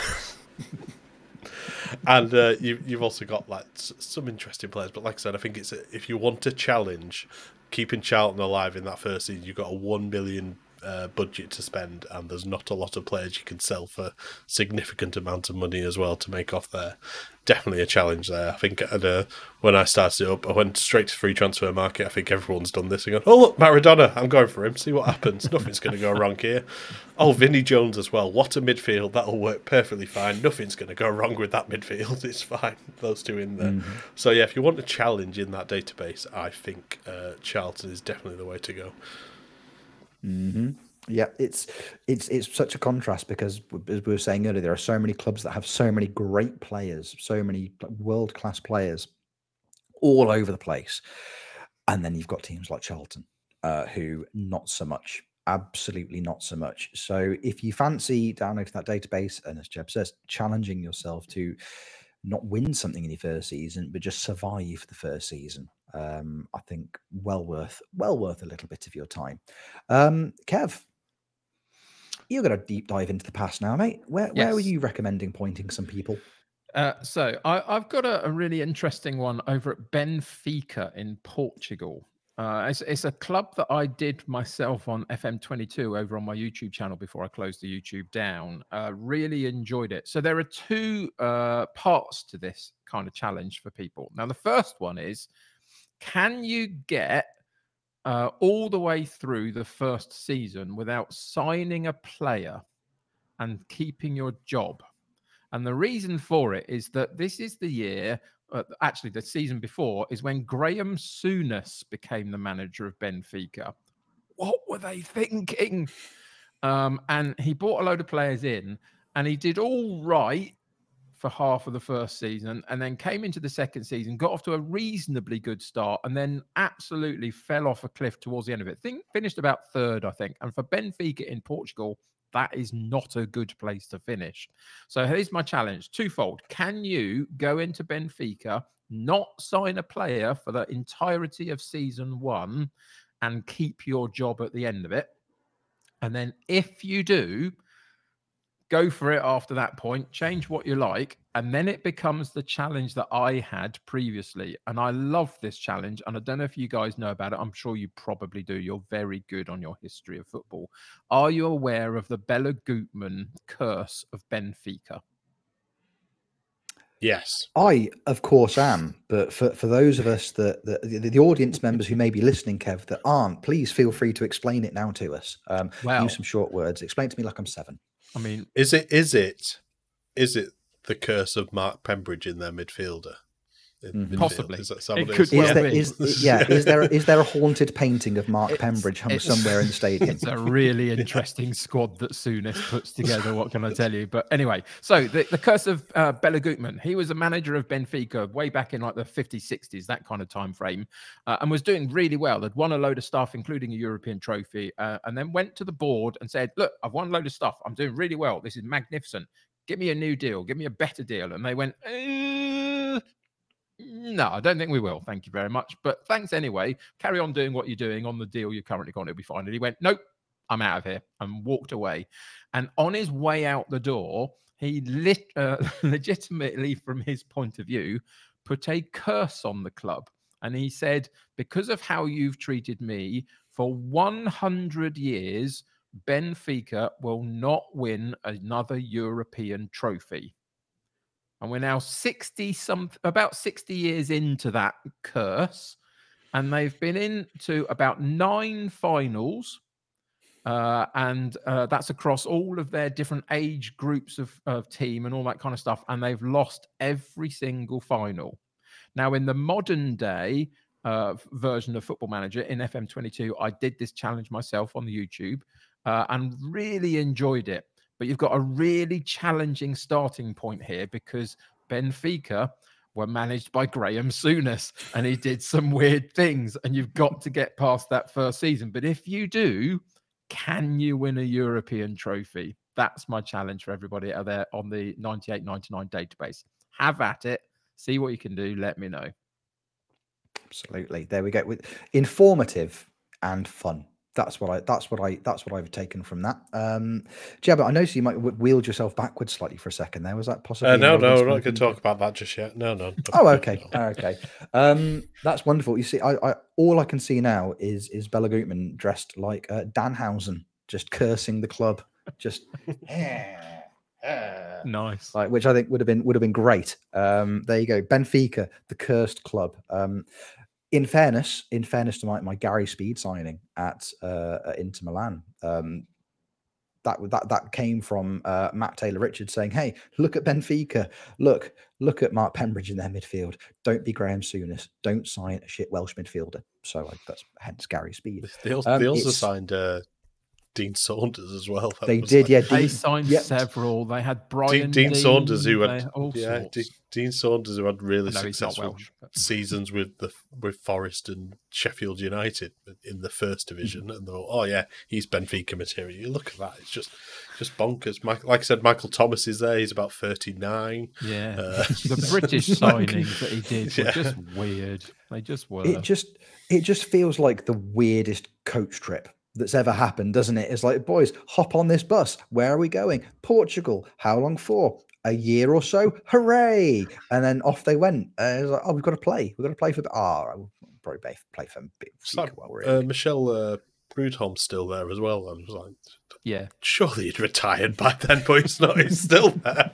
and uh, you, you've also got like some interesting players. But like I said, I think it's a, if you want a challenge, keeping Charlton alive in that first season, you've got a one billion uh, budget to spend, and there's not a lot of players you can sell for significant amount of money as well to make off there. Definitely a challenge there. I think uh, when I started it up, I went straight to free transfer market. I think everyone's done this and gone, oh look, Maradona, I'm going for him. See what happens. Nothing's going to go wrong here. Oh, Vinnie Jones as well. What a midfield. That'll work perfectly fine. Nothing's going to go wrong with that midfield. It's fine. Those two in there. Mm-hmm. So yeah, if you want a challenge in that database, I think uh, Charlton is definitely the way to go. Mm-hmm. Yeah, it's it's it's such a contrast because as we were saying earlier, there are so many clubs that have so many great players, so many world class players, all over the place, and then you've got teams like Charlton, uh, who not so much, absolutely not so much. So if you fancy downloading that database, and as Jeb says, challenging yourself to not win something in your first season, but just survive the first season, um, I think well worth well worth a little bit of your time. Um, Kev, you're going to deep dive into the past now, mate. Where yes. where were you recommending pointing some people? Uh, so I, have got a, a, really interesting one over at Benfica in Portugal. Uh, it's, it's, a club that I did myself on FM22 over on my YouTube channel before I closed the YouTube down. Uh, really enjoyed it. So there are two uh, parts to this kind of challenge for people. Now the first one is can you get uh, all the way through the first season without signing a player and keeping your job? And the reason for it is that this is the year, uh, actually, the season before, is when Graham Souness became the manager of Benfica. What were they thinking? Um, and he brought a load of players in and he did all right for half of the first season and then came into the second season, got off to a reasonably good start, and then absolutely fell off a cliff towards the end of it. Think finished about third, I think. And for Benfica in Portugal, that is not a good place to finish. So here's my challenge twofold. Can you go into Benfica, not sign a player for the entirety of season one, and keep your job at the end of it? And then if you do, go for it after that point, change what you like, and then it becomes the challenge that I had previously. And I love this challenge. And I don't know if you guys know about it. I'm sure you probably do. You're very good on your history of football. Are you aware of the Béla Guttmann curse of Benfica? Yes. I, of course, am. But for, for those of us that, that the, the, audience members who may be listening, Kev, that aren't, please feel free to explain it now to us. Um, well, use some short words. Explain to me like I'm seven. I mean, is it is it is it the curse of Mark Pembridge in their midfielder? Mm-hmm. Possibly. Is that it could is, there, is, yeah, is there is there a haunted painting of Mark it's, Pembridge it's, somewhere in the stadium? It's a really interesting squad that Souness puts together. What can I tell you? But anyway, so the, the curse of uh, Béla Guttmann. He was a manager of Benfica way back in like the 50s, 60s, that kind of time frame, uh, and was doing really well. They'd won a load of stuff, including a European trophy, uh, and then went to the board and said, "Look, I've won a load of stuff. I'm doing really well. This is magnificent. Give me a new deal. Give me a better deal." And they went. Uh, no, I don't think we will. Thank you very much. But thanks anyway. Carry on doing what you're doing on the deal you're currently got. It'll be fine. And he went, Nope, I'm out of here and walked away. And on his way out the door, he lit, uh, legitimately, from his point of view, put a curse on the club. And he said, Because of how you've treated me for 100 years, Benfica will not win another European trophy. And we're now 60 some about 60 years into that curse. And they've been into about nine finals. Uh, and uh, that's across all of their different age groups of, of team and all that kind of stuff. And they've lost every single final. Now, in the modern day uh, version of Football Manager in FM22, I did this challenge myself on the YouTube uh, and really enjoyed it. But you've got a really challenging starting point here because Benfica were managed by Graham Souness and he did some weird things. And you've got to get past that first season. But if you do, can you win a European trophy? That's my challenge for everybody out there on the 98 99 database. Have at it, see what you can do. Let me know. Absolutely. There we go. With informative and fun that's what I that's what I that's what I've taken from that. Um, Jebba, I noticed you might w- wheeled yourself backwards slightly for a second. There was that possibly? Uh, no, no, audience we're not going to talk about that just yet. No, no. Oh, okay, Oh, okay. Um, that's wonderful. You see, I, I all I can see now is is Béla Guttmann dressed like uh, Danhausen, just cursing the club, just Nice. like which I think would have been would have been great. Um, there you go, Benfica, the cursed club. Um, in fairness, in fairness to my, my Gary Speed signing at uh, at Inter Milan, um, that that that came from uh, Matt Taylor Richards saying, "Hey, look at Benfica. Look, look at Mark Pembridge in their midfield. Don't be Graham Souness. Don't sign a shit Welsh midfielder." So like, that's hence Gary Speed. They also, Um, they also signed uh, Dean Saunders as well. That They did, like- yeah. They Dean- signed yep. several. They had Dean, Brian Deane Saunders, who had yeah. Dean, Dean Saunders, who had really I know he's not successful Welsh. but- seasons with the with Forest and Sheffield United in the first Mm-hmm. division, and they're all, oh yeah, he's Benfica material. You look at that; it's just just bonkers. Mike, like I said, Michael Thomas is there. He's about thirty nine. Yeah. Uh, the British Michael- signings that he did were Yeah. just weird. They just were. it just it just feels like the weirdest coach trip that's ever happened doesn't it it's like boys hop on this bus where are we going portugal how long for a year or so hooray and then off they went uh, it was like, oh we've got to play we've got to play for oh we'll probably play, play for It's like, Benfica while we're uh. Michel uh, Preud'homme's still there as well. I was like, yeah. surely he'd retired by then, but he's not. He's still there,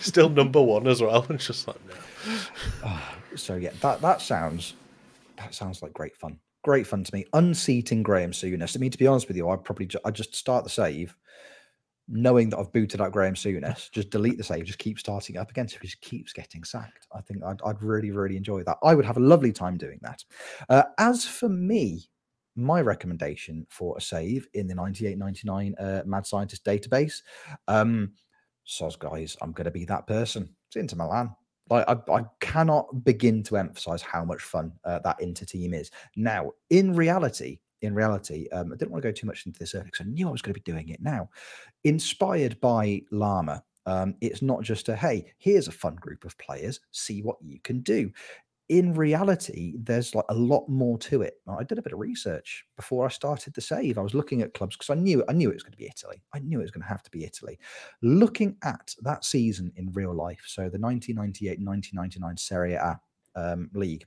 still number one as well. It's just like, no. Ah, so yeah that that sounds that sounds like great fun great fun to me unseating graham souness i mean to be honest with you i'd probably ju- i'd just start the save knowing that I've booted out Graham Souness, just delete the save, just keep starting up again. So he just keeps getting sacked. I think I'd, I'd really, really enjoy that. I would have a lovely time doing that. Uh, as for me, my recommendation for a save in the 9899 uh, Mad Scientist database, um, soz guys, I'm going to be that person. It's Inter Milan. Like I, I cannot begin to emphasize how much fun uh, that Inter team is. Now, in reality, in reality, um, I didn't want to go too much into this earlier because I knew I was going to be doing it now. Inspired by Llama, um, it's not just a hey, here's a fun group of players, see what you can do. In reality, there's like a lot more to it. I did a bit of research before I started the save. I was looking at clubs because I knew I knew it was going to be Italy. I knew it was going to have to be Italy. Looking at that season in real life, so the 1998-1999 Serie A um, league,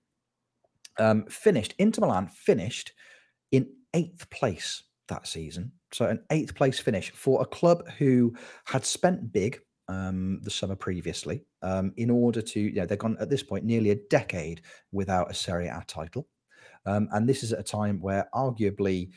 um, finished Inter Milan finished in eighth place that season. So an eighth place finish for a club who had spent big um, the summer previously um, in order to, you know, they've gone at this point nearly a decade without a Serie A title. Um, and this is at a time where arguably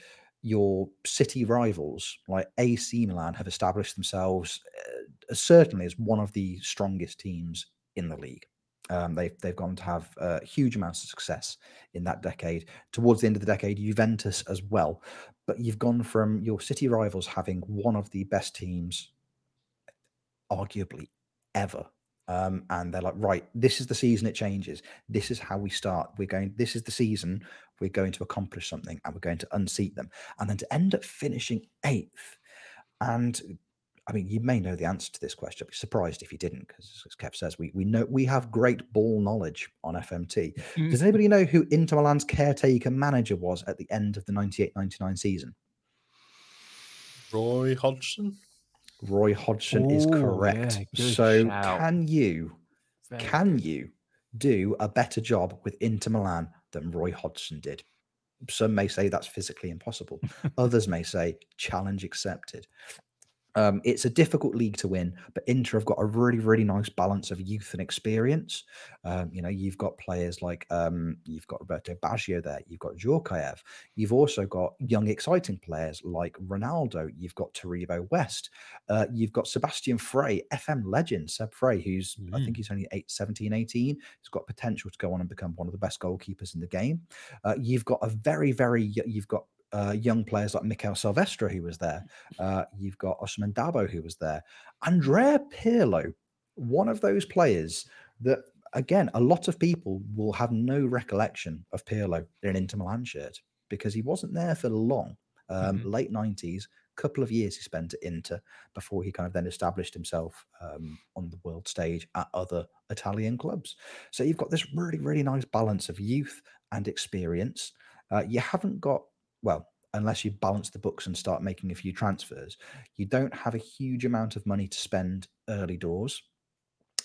your city rivals like AC Milan have established themselves uh, certainly as one of the strongest teams in the league. Um, they've they've gone to have uh, huge amounts of success in that decade. Towards the end of the decade, Juventus as well. But you've gone from your city rivals having one of the best teams, arguably ever. Um, and they're like, right, this is the season it changes. This is how we start. We're going, this is the season we're going to accomplish something and we're going to unseat them. And then to end up finishing eighth. And I mean, you may know the answer to this question. I'd be surprised if you didn't, because as Kev says, we we know we have great ball knowledge on FMT. Does anybody know who Inter Milan's caretaker manager was at the end of the 98-99 season? Roy Hodgson. Roy Hodgson is correct. yeah, so shout. can you can you do a better job with Inter Milan than Roy Hodgson did? Some may say that's physically impossible. Others may say challenge accepted. Um, it's a difficult league to win, but Inter have got a really, really nice balance of youth and experience. Um, you know, you've got players like um, you've got Roberto Baggio there, you've got Djorkaeff, you've also got young, exciting players like Ronaldo, you've got Taribo West, uh, you've got Sébastien Frey, FM legend Seb Frey, who's I think he's only eight, 17, 18. He's got potential to go on and become one of the best goalkeepers in the game. Uh, you've got a very, very, you've got uh, young players like Mikaël Silvestre who was there. Uh, you've got Ousmane Dabo who was there. Andrea Pirlo, one of those players that, again, a lot of people will have no recollection of Pirlo in an Inter Milan shirt because he wasn't there for long. Um, Mhm. Late 90s, couple of years he spent at Inter before he kind of then established himself um, on the world stage at other Italian clubs. So you've got this really, really nice balance of youth and experience. Uh, you haven't got, well, unless you balance the books and start making a few transfers, you don't have a huge amount of money to spend early doors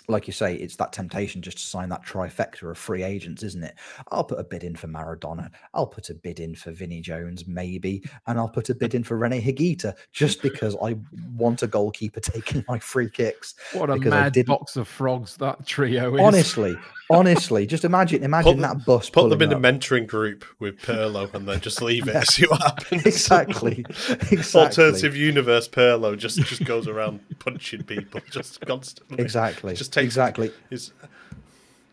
like you say, it's that temptation just to sign that trifecta of free agents, isn't it? I'll put a bid in for Maradona. I'll put a bid in for Vinnie Jones, maybe, and I'll put a bid in for Rene Higuita just because I want a goalkeeper taking my free kicks. What a mad box of frogs that trio is. Honestly, honestly, just imagine, imagine Put that bus. Put them in a mentoring group with Pirlo and then just leave it and see what happens. Exactly, exactly, Alternative universe Pirlo just just goes around punching people just constantly. exactly, Just takes exactly. Is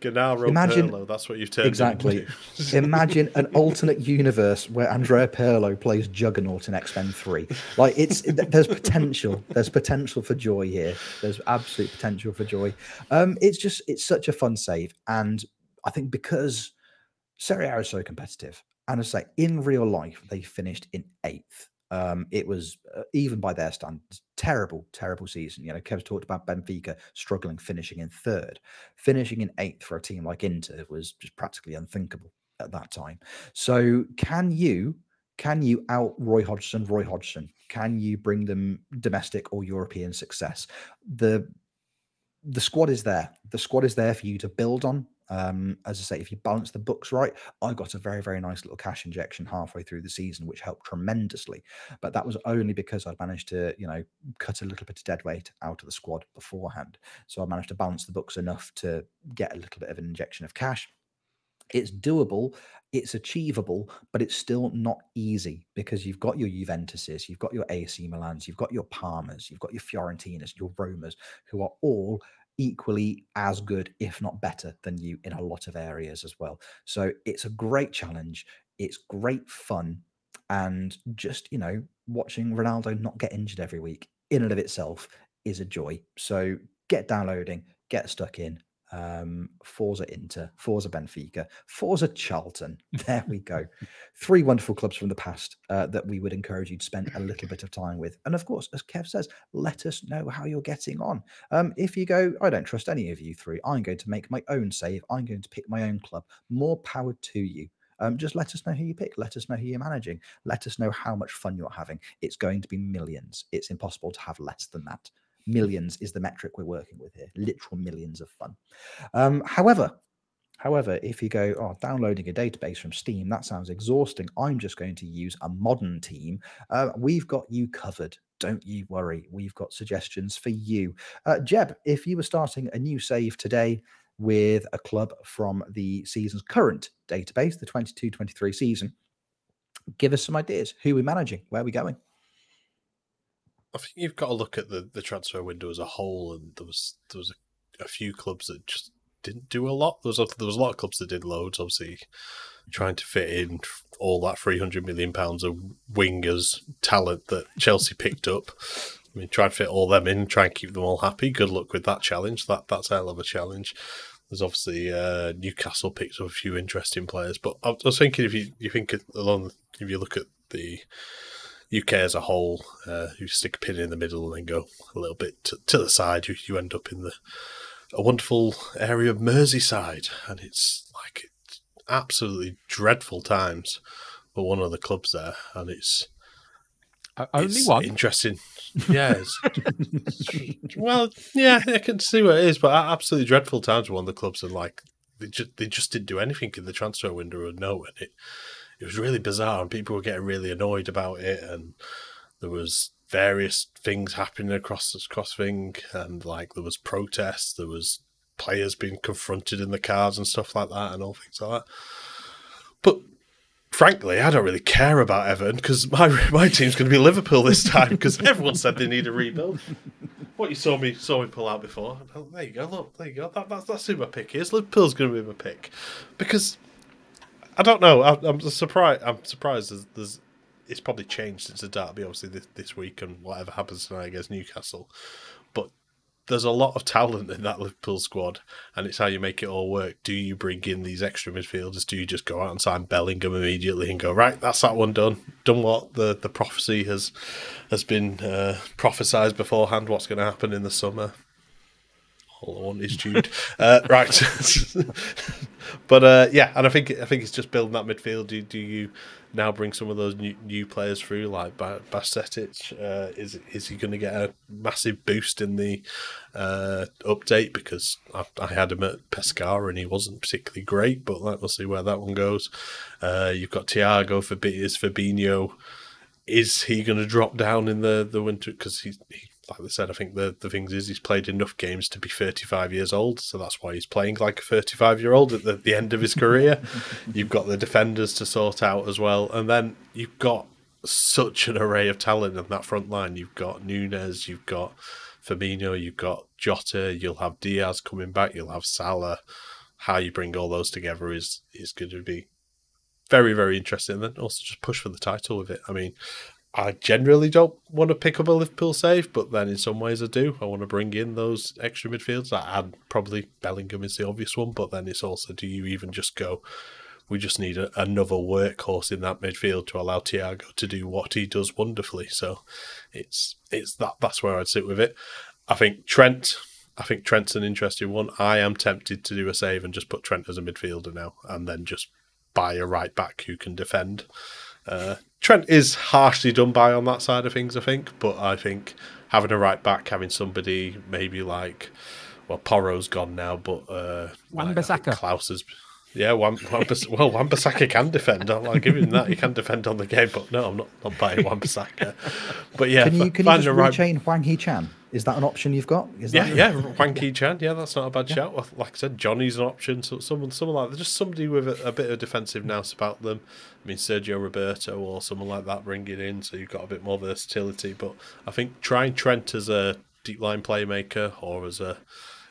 Gennaro Imagine- Pirlo? That's what you've turned Exactly. Imagine an alternate universe where Andrea Pirlo plays Juggernaut in X Men Three. Like it's there's potential. There's potential for joy here. There's absolute potential for joy. Um, it's just it's such a fun save, and I think because Serie A is so competitive, and as I say, in real life they finished in eighth. Um, it was uh, even by their standards, terrible, terrible season. You know, Kev's talked about Benfica struggling, finishing in third finishing in eighth for a team like Inter was just practically unthinkable at that time. So can you can you out Roy Hodgson, Roy Hodgson? Can you bring them domestic or European success? The the squad is there. The squad is there for you to build on. Um, as I say, if you balance the books right, I got a very, very nice little cash injection halfway through the season, which helped tremendously. But that was only because I'd managed to, you know, cut a little bit of dead weight out of the squad beforehand. So I managed to balance the books enough to get a little bit of an injection of cash. It's doable, it's achievable, but it's still not easy because you've got your Juventuses, you've got your AC Milans, you've got your Parmas, you've got your Fiorentinas, your Romas, who are all equally as good, if not better, than you in a lot of areas as well. So it's a great challenge. It's great fun. And just, you know, watching Ronaldo not get injured every week in and of itself is a joy. So get downloading, get stuck in. Um, Forza Inter, Forza Benfica, Forza Charlton. There we go. Three wonderful clubs from the past uh, that we would encourage you to spend a little bit of time with. And of course, as Kev says, let us know how you're getting on. Um, if you go, I don't trust any of you three, I'm going to make my own save. I'm going to pick my own club. More power to you. Um, just let us know who you pick. Let us know who you're managing. Let us know how much fun you're having. It's going to be millions. It's impossible to have less than that. Millions is the metric we're working with here. Literal millions of fun. Um, however, However, if you go, oh, downloading a database from Steam, that sounds exhausting. I'm just going to use a modern team. Uh, we've got you covered. Don't you worry. We've got suggestions for you. Uh, Jeb, if you were starting a new save today with a club from the season's current database, the 22 23 season, give us some ideas. Who are we managing? Where are we going? I think you've got to look at the, the transfer window as a whole, and there was there was a, a few clubs that just didn't do a lot. There was a, there was a lot of clubs that did loads. Obviously, trying to fit in all that three hundred million pounds of wingers talent that Chelsea picked up. I mean, try and fit all them in, try and keep them all happy. Good luck with that challenge. That that's a hell of a challenge. There's obviously uh, Newcastle picked up a few interesting players, but I was thinking if you you think along if you look at the UK as a whole, uh, you stick a pin in the middle and then go a little bit to, to the side, you, you end up in the a wonderful area of Merseyside, and it's like it's absolutely dreadful times for one of the clubs there, and it's Only it's one. interesting. Yeah, well, yeah, I can see what it is, but absolutely dreadful times for one of the clubs, and like they just they just didn't do anything in the transfer window or no, and it it was really bizarre, and people were getting really annoyed about it, and there was various things happening across across thing, and like there was protests, there was players being confronted in the cars and stuff like that, and all things like that. But frankly, I don't really care about Everton because my my team's going to be Liverpool this time because everyone said they need a rebuild. What you saw me saw me pull out before. There you go. Look, there you go. That, that's that's who my pick is. Liverpool's going to be my pick because I don't know. I, I'm surprised. I'm surprised. There's, there's it's probably changed since the derby, obviously this, this week and whatever happens tonight against Newcastle. But there's a lot of talent in that Liverpool squad, and it's how you make it all work. Do you bring in these extra midfielders? Do you just go out and sign Bellingham immediately and go right? That's that one done. Done what the the prophecy has has been uh, prophesized beforehand. What's going to happen in the summer? All I want is Jude. uh, right, but uh, yeah, and I think I think it's just building that midfield. Do, do you now bring some of those new, new players through, like Bajcetic? Uh, is is he going to get a massive boost in the uh, update? Because I, I, had him at Pescara and he wasn't particularly great, but we'll see where that one goes. Uh, you've got Thiago for is Fabinho. Is he going to drop down in the the winter? Because he, he like I said, I think the the things is he's played enough games to be 35 years old, so that's why he's playing like a 35 year old at the, the end of his career. you've got the defenders to sort out as well, and then you've got such an array of talent on that front line. You've got Nunez, you've got Firmino, you've got Jota, you'll have Diaz coming back, you'll have Salah. How you bring all those together is is going to be very very interesting. And then also just push for the title with it. I mean, I generally don't want to pick up a Liverpool save, but then in some ways I do. I want to bring in those extra midfielders. I add probably Bellingham is the obvious one, but then it's also do you even just go? We just need a, another workhorse in that midfield to allow Thiago to do what he does wonderfully. So it's it's that that's where I'd sit with it. I think Trent. I think Trent's an interesting one. I am tempted to do a save and just put Trent as a midfielder now, and then just buy a right back who can defend. Uh, Trent is harshly done by on that side of things, I think. But I think having a right back, having somebody maybe like, well, Porro's gone now, but uh, Wan-Bissaka. Klaus has. Yeah, Wan, Wan, well, Wan-Bissaka can defend. I'll give him that. He can defend on the game, but no, I'm not, not buying Wan-Bissaka. But yeah, can you, can you just rechain right... Hwang Hee-chan? Is that an option you've got? Is yeah, that... yeah, Hwang Hee-chan. Yeah, that's not a bad yeah. shout. Like I said, Johnny's an option. So someone, someone like that. Just somebody with a, a bit of defensive nous about them. I mean, Sergio Roberto or someone like that, bring it in so you've got a bit more versatility. But I think trying Trent as a deep lying playmaker or as a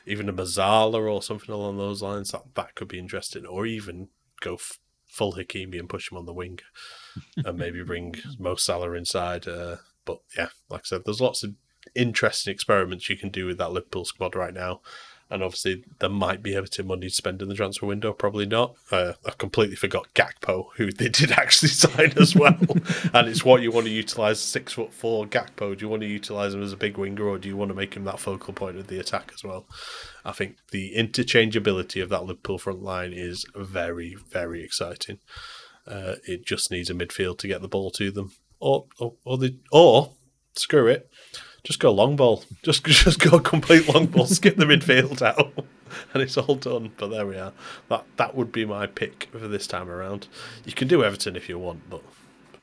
even a Mezzala or something along those lines, that, that could be interesting. Or even go f- full Hakimi and push him on the wing and maybe bring Mo Salah inside. Uh, but yeah, like I said, there's lots of interesting experiments you can do with that Liverpool squad right now. And obviously, there might be Everton money to spend in the transfer window. Probably not. Uh, I completely forgot Gakpo, who they did actually sign as well. and it's what you want to utilise six foot four Gakpo. Do you want to utilise him as a big winger, or do you want to make him that focal point of the attack as well? I think the interchangeability of that Liverpool front line is very, very exciting. Uh, it just needs a midfield to get the ball to them, or or or, the, or screw it just go long ball. Just just go complete long ball. skip the midfield out, and it's all done. But there we are. That that would be my pick for this time around. You can do Everton if you want, but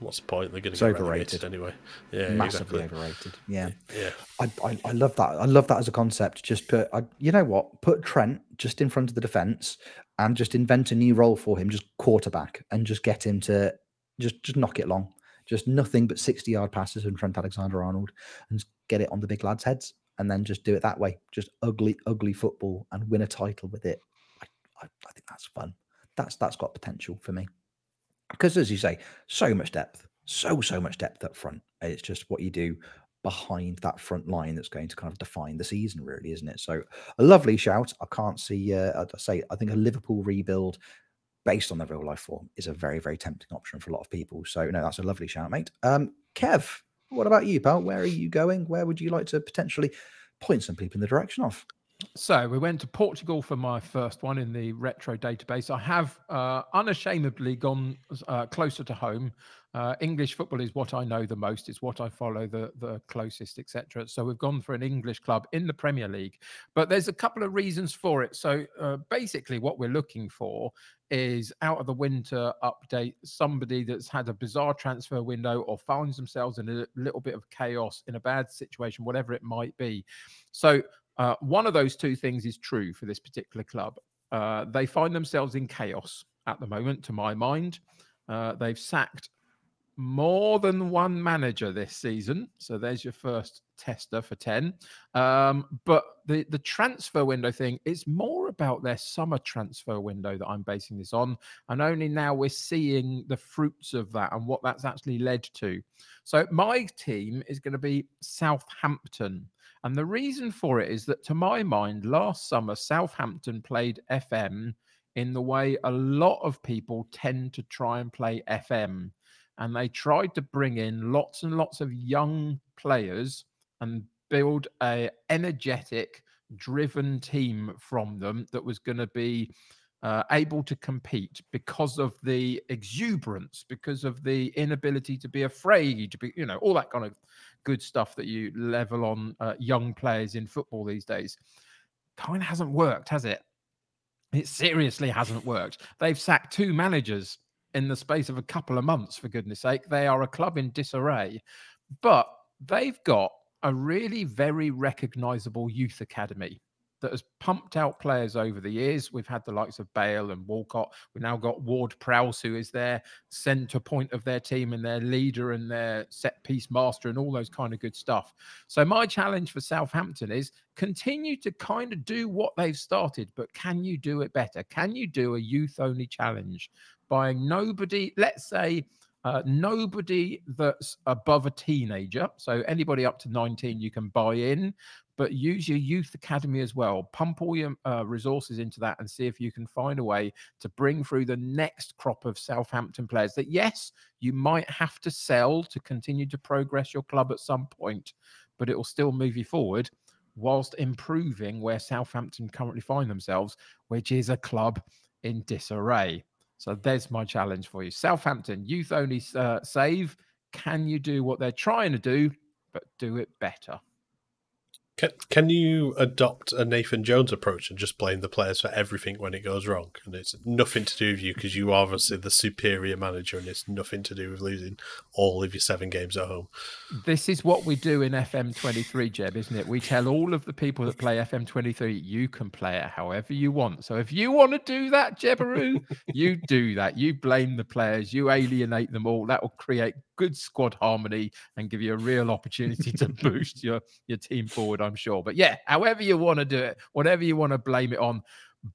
what's the point? They're going to get overrated anyway. Yeah, massively exactly. overrated. Yeah, yeah. I, I, I love that. I love that as a concept. Just put, I, you know what? Put Trent just in front of the defense and just invent a new role for him. Just quarterback and just get him to just just knock it long. Just nothing but 60 yard passes from Trent Alexander Arnold and get it on the big lads' heads and then just do it that way. Just ugly, ugly football and win a title with it. I, I, I think that's fun. That's that's got potential for me. Because as you say, so much depth, so so much depth up front. It's just what you do behind that front line that's going to kind of define the season, really, isn't it? So a lovely shout. I can't see. Uh, I say I think a Liverpool rebuild based on the real life form is a very, very tempting option for a lot of people. So, no, that's a lovely shout, mate. Um, Kev, what about you, pal? Where are you going? Where would you like to potentially point some people in the direction of? So we went to Portugal for my first one in the retro database. I have uh, unashamedly gone uh, closer to home. Uh, English football is what I know the most. It's what I follow the the closest, etc. So we've gone for an English club in the Premier League, but there's a couple of reasons for it. So uh, basically, what we're looking for is out of the winter update somebody that's had a bizarre transfer window or finds themselves in a little bit of chaos in a bad situation, whatever it might be. So uh, one of those two things is true for this particular club. Uh, they find themselves in chaos at the moment, to my mind. Uh, they've sacked more than one manager this season. So there's your first tester for 10. Um, but the, the transfer window thing is more about their summer transfer window that I'm basing this on. And only now we're seeing the fruits of that and what that's actually led to. So my team is going to be Southampton. And the reason for it is that, to my mind, last summer, Southampton played FM in the way a lot of people tend to try and play FM and they tried to bring in lots and lots of young players and build a energetic driven team from them that was going to be uh, able to compete because of the exuberance, because of the inability to be afraid, to be, you know, all that kind of good stuff that you level on uh, young players in football these days. Kind of hasn't worked, has it? It seriously hasn't worked. They've sacked two managers in the space of a couple of months, for goodness sake. They are a club in disarray, but they've got a really very recognizable youth academy that has pumped out players over the years. We've had the likes of Bale and Walcott. We've now got Ward Prowse, who is their centre point of their team and their leader and their set piece master and all those kind of good stuff. So my challenge for Southampton is continue to kind of do what they've started, but can you do it better? Can you do a youth only challenge by nobody, let's say, uh, nobody that's above a teenager. So anybody up to 19, you can buy in, but use your youth academy as well. Pump all your uh, resources into that and see if you can find a way to bring through the next crop of Southampton players that, yes, you might have to sell to continue to progress your club at some point, but it will still move you forward whilst improving where Southampton currently find themselves, which is a club in disarray. So there's my challenge for you. Southampton, youth only uh, save. Can you do what they're trying to do, but do it better? Can, can you adopt a Nathan Jones approach and just blame the players for everything when it goes wrong? And it's nothing to do with you because you are obviously the superior manager and it's nothing to do with losing all of your seven games at home. This is what we do in FM23, Jeb, isn't it? We tell all of the people that play FM23, you can play it however you want. So if you want to do that, Jebaroo, you do that. You blame the players, you alienate them all. That will create good squad harmony and give you a real opportunity to boost your your team forward. I'm sure. But yeah, however you want to do it, whatever you want to blame it on.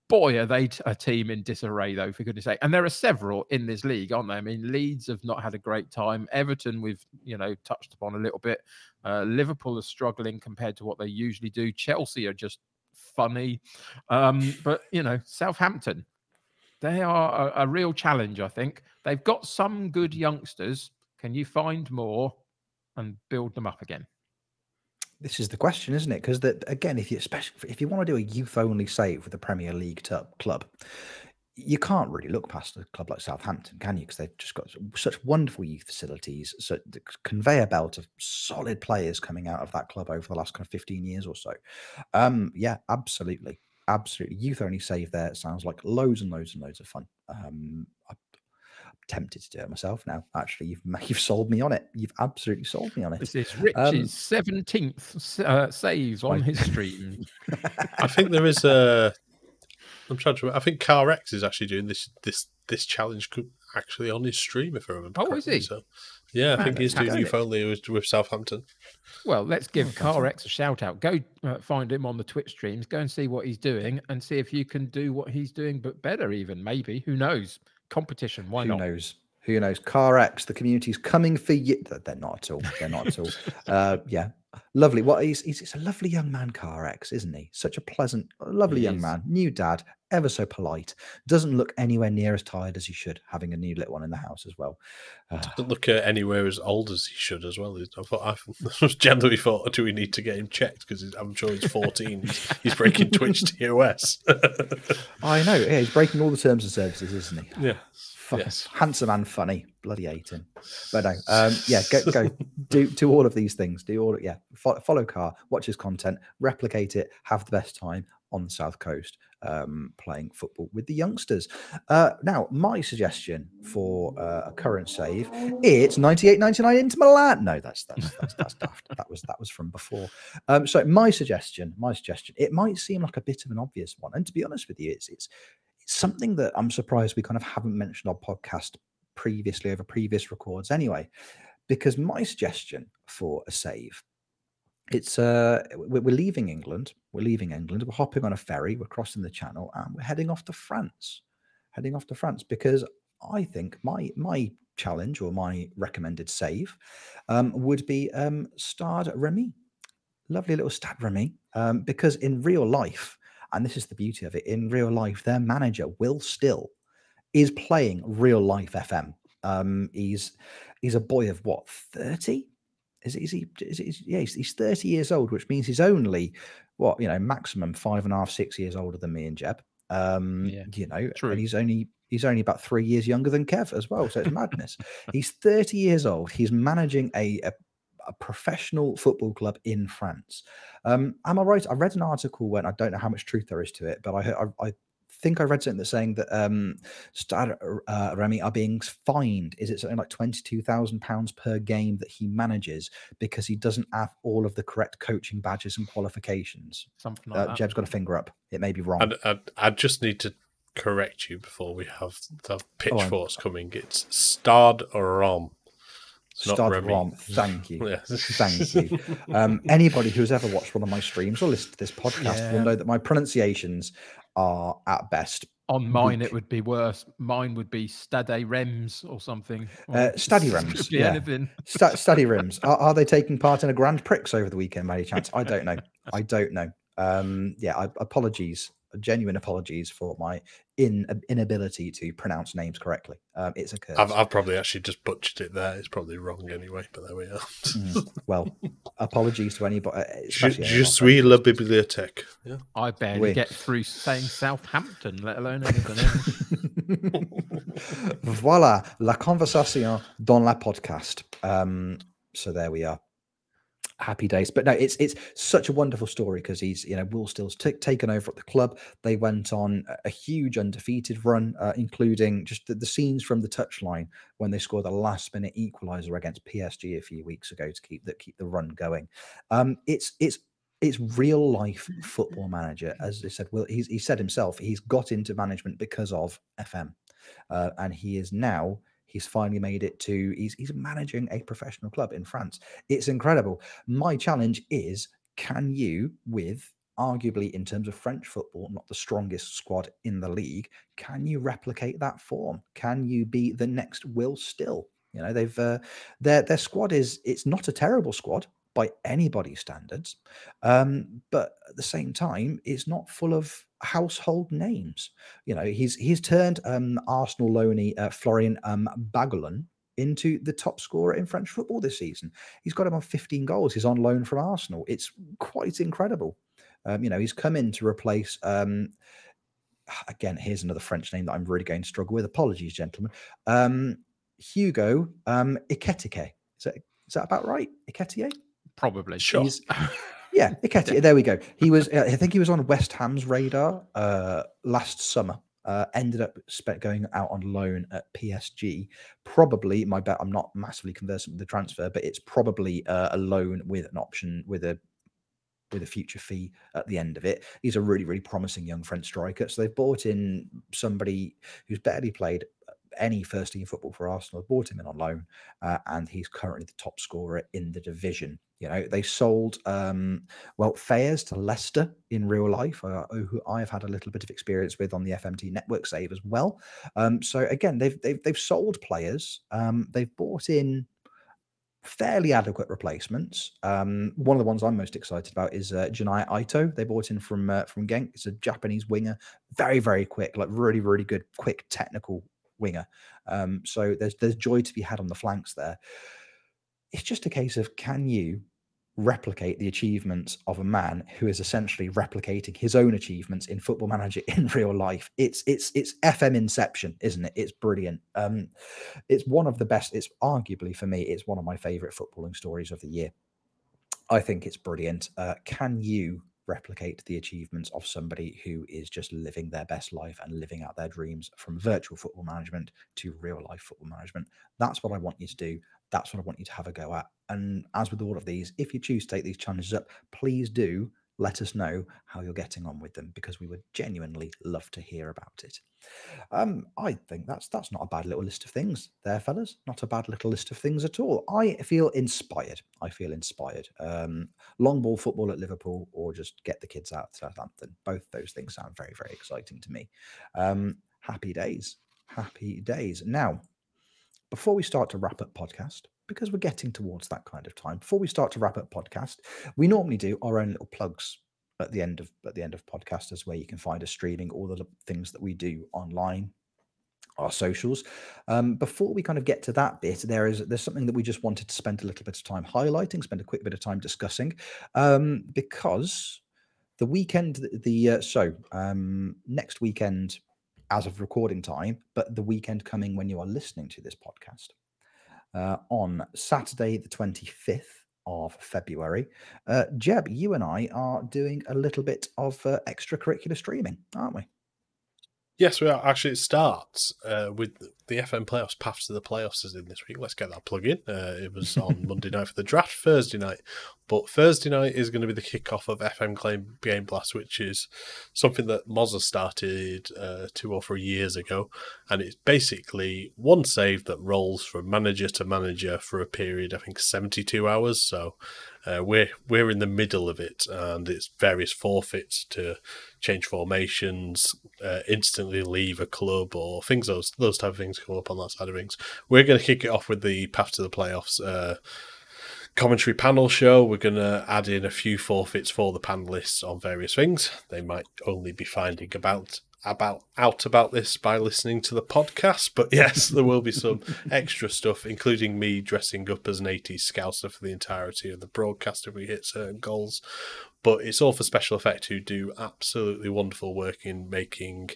Boy, are they a team in disarray, though, for goodness sake. And there are several in this league, aren't there? I mean, Leeds have not had a great time. Everton, we've, you know, touched upon a little bit. Uh, Liverpool are struggling compared to what they usually do. Chelsea are just funny. Um, but, you know, Southampton, they are a, a real challenge, I think. They've got some good youngsters can you find more and build them up again? This is the question, isn't it? Because that again, if you especially if you want to do a youth only save with a Premier League club, you can't really look past a club like Southampton, can you? Because they've just got such wonderful youth facilities, so the conveyor belt of solid players coming out of that club over the last kind of fifteen years or so. Um, yeah, absolutely, absolutely. Youth only save there sounds like loads and loads and loads of fun. Um, I tempted to do it myself now. Actually, you've you've sold me on it. You've absolutely sold me on it. This is um, Rich's seventeenth um, uh, save on his stream. I think there is a. I'm trying to. I think CarX is actually doing this this this challenge actually on his stream, if I remember. Oh, correctly. is he? So, yeah, I think he's doing youth only with, with Southampton. Well, let's give oh, CarX a shout out. Go uh, find him on the Twitch streams. Go and see what he's doing, and see if you can do what he's doing, but better. Even maybe. Who knows? Competition. Why Who not? Who knows? Who knows? CarX, the community's coming for you. They're not at all. They're not at all. Uh, yeah, lovely. What he's, he's, he's a lovely young man, CarX, isn't he? Such a pleasant, lovely he young is. man. New dad, ever so polite. Doesn't look anywhere near as tired as he should, having a new little one in the house as well. Uh, Doesn't look uh, anywhere as old as he should as well. I thought I was generally thought, do we need to get him checked? Because I'm sure he's 14. he's breaking Twitch TOS. I know. Yeah, he's breaking all the terms and services, isn't he? Yeah yes. handsome and funny. Bloody hate him. But no, um, yeah, go go do do all of these things. Do all yeah, follow, follow Car, watch his content, replicate it, have the best time on the south coast um, playing football with the youngsters. Uh, now, my suggestion for uh, a current save, it's 98.99 into Milan. No, that's that's that's, that's daft. That was that was from before. Um, so my suggestion, my suggestion, it might seem like a bit of an obvious one, and to be honest with you, it's it's something that I'm surprised we kind of haven't mentioned on podcast previously over previous records anyway, because my suggestion for a save, it's uh we're, leaving England, we're leaving England, we're hopping on a ferry, we're crossing the channel, and we're heading off to France, heading off to France because I think my my challenge or my recommended save um, would be um, Stade Remy, lovely little Stade Remy, um, because in real life and this is the beauty of it in real life their manager will still is playing real life fm um he's he's a boy of what 30 Is, is he? Is, is, yeah, he's, he's 30 years old, which means he's only what you know, maximum five and a half, six years older than me and Jeb. Um, Yeah, you know, true. and he's only he's only about three years younger than Kev as well. So it's madness. he's 30 years old. He's managing a, a a professional football club in France. Um, am I right? I read an article when I don't know how much truth there is to it, but I heard, I, I think I read something that's saying that um, Stade uh, Remy are being fined. Is it something like twenty two thousand pounds per game that he manages because he doesn't have all of the correct coaching badges and qualifications? Something like Uh, that. Jeb's got a finger up. It may be wrong. And I, I just need to correct you before we have the on. pitchforks coming. It's Stade Rom. It's Stade Remy. Rom. Thank you. Yeah. Thank you. Um, anybody who's ever watched one of my streams or listened to this podcast Yeah. will know that my pronunciations are at best On mine, weak. it would be worse. Mine would be Stade Rems or something. Uh, or Stade it Reims, could be yeah. anything. Sta- study rooms. Are, are they taking part in a Grand Prix over the weekend, by any chance? I don't know. I don't know. Um, yeah, I, apologies, genuine apologies for my in inability to pronounce names correctly. Um, it's a curse. I've, I've probably actually just butchered it there. It's probably wrong anyway, but there we are. Mm, well, apologies to anybody. uh, Je, especially je suis la bibliothèque. Yeah. I barely Oui. get through saying Southampton, let alone anything else. voilà, la conversation dans la podcast. Um, so there we are. Happy days, but no, it's it's such a wonderful story because he's you know Will Still's t- taken over at the club. They went on a, huge undefeated run, uh, including just the, the scenes from the touchline when they scored the last minute equaliser against PSG a few weeks ago to keep that keep the run going. Um, it's it's it's real life football manager, as I said. Will he's he said himself he's got into management because of FM uh, and he is now he's finally made it to he's he's managing a professional club in France. It's incredible. My challenge is can you with arguably in terms of French football not the strongest squad in the league can you replicate that form? Can you be the next Will Still? You know, they've uh, their their squad is it's not a terrible squad by anybody's standards. Um, but at the same time, it's not full of household names. You know he's he's turned um arsenal loanee uh, florian um bagulon into the top scorer in french football this season. He's got him on 15 goals. He's on loan from arsenal. It's quite incredible. Um you know he's come in to replace um again here's another french name that i'm really going to struggle with. Apologies gentlemen. Um hugo um Ekitike. Is that is that about right? Ekitike? Probably. Sure. Yeah, Iketi, there we go. He was, uh, I think he was on West Ham's radar uh, last summer. Uh, ended up going out on loan at PSG. Probably, my bet. I'm not massively conversant with the transfer, but it's probably uh, a loan with an option with a with a future fee at the end of it. He's a really, really promising young French striker. So they've bought in somebody who's barely played any first team football for Arsenal. Bought him in on loan, uh, and he's currently the top scorer in the division. You know, they sold um, Wout Faes to Leicester in real life, uh, who I've had a little bit of experience with on the FMT network save as well. Um, so again, they've they've they've sold players. Um, they've bought in fairly adequate replacements. Um, one of the ones I'm most excited about is uh, Junya Ito. They bought in from uh, from Genk. It's a Japanese winger, very very quick, like really really good, quick technical winger. Um, so there's there's joy to be had on the flanks there. It's just a case of can you replicate the achievements of a man who is essentially replicating his own achievements in football manager in real life? It's it's it's fm inception isn't it? It's brilliant. Um it's one of the best it's arguably for me it's one of my favorite footballing stories of the year. I think it's brilliant. Uh, can you replicate the achievements of somebody who is just living their best life and living out their dreams from virtual football management to real life football management that's what i want you to do that's what I want you to have a go at. And as with all of these, if you choose to take these challenges up, please do let us know how you're getting on with them because we would genuinely love to hear about it. Um, I think that's that's not a bad little list of things there, fellas. Not a bad little list of things at all. I feel inspired. I feel inspired. Um, long ball football at Liverpool or just get the kids out to Southampton. Both those things sound very, very exciting to me. Um, happy days. Happy days. Now, before we start to wrap up podcast, because we're getting towards that kind of time, before we start to wrap up podcast, we normally do our own little plugs at the end of at the end of podcasters where you can find us streaming all the things that we do online our socials. Um, before we kind of get to that bit, there is there's something that we just wanted to spend a little bit of time highlighting, spend a quick bit of time discussing, um, because the weekend, the, the uh, so um, next weekend, as of recording time, but the weekend coming when you are listening to this podcast, uh, on Saturday the twenty fifth of February, uh, Jeb, you and I are doing a little bit of uh, extracurricular streaming, aren't we? Yes, we are. Actually, it starts uh, with the FM playoffs. Path to the playoffs is in this week. Let's get that plug in. Uh, it was on Monday night for the draft, Thursday night. But Thursday night is going to be the kickoff of FM Claim Game Blast, which is something that Mozza started uh, two or three years ago. And it's basically one save that rolls from manager to manager for a period, I think, 72 hours. So uh, we're we're in the middle of it, and it's various forfeits to change formations, uh, instantly leave a club, or things those those type of things come up on that side of things. We're going to kick it off with the path to the playoffs. Uh, commentary panel show. We're going to add in a few forfeits for the panelists on various things. They might only be finding about about out about this by listening to the podcast. But yes, there will be some extra stuff, including me dressing up as an 80s scouser for the entirety of the broadcast if we hit certain goals but it's all for special effect who do absolutely wonderful work in making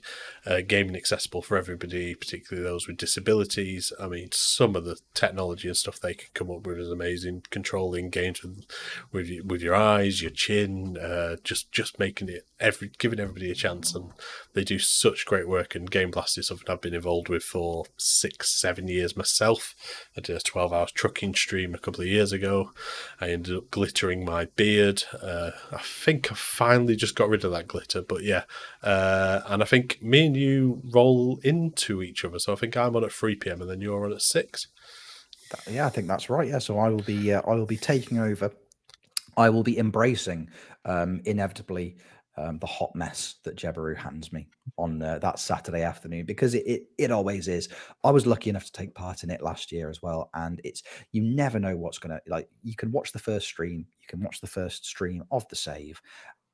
uh, gaming accessible for everybody, particularly those with disabilities. I mean, some of the technology and stuff they can come up with is amazing. Controlling games with with, with your eyes, your chin, uh, just just making it every giving everybody a chance, and they do such great work. And Game Blast is something I've been involved with for six, seven years myself. I did a twelve hours trucking stream a couple of years ago. I ended up glittering my beard. Uh, I think I finally just got rid of that glitter, but yeah. Uh, and I think me and you roll into each other. So I think I'm on at 3 p.m. and then you're on at 6. Yeah, I think that's right. Yeah. So I will be, uh, I will be taking over. I will be embracing, um, inevitably, um, the hot mess that Jebaru hands me on uh, that Saturday afternoon because it, it, it always is. I was lucky enough to take part in it last year as well, and it's you never know what's gonna like. You can watch the first stream, you can watch the first stream of the save,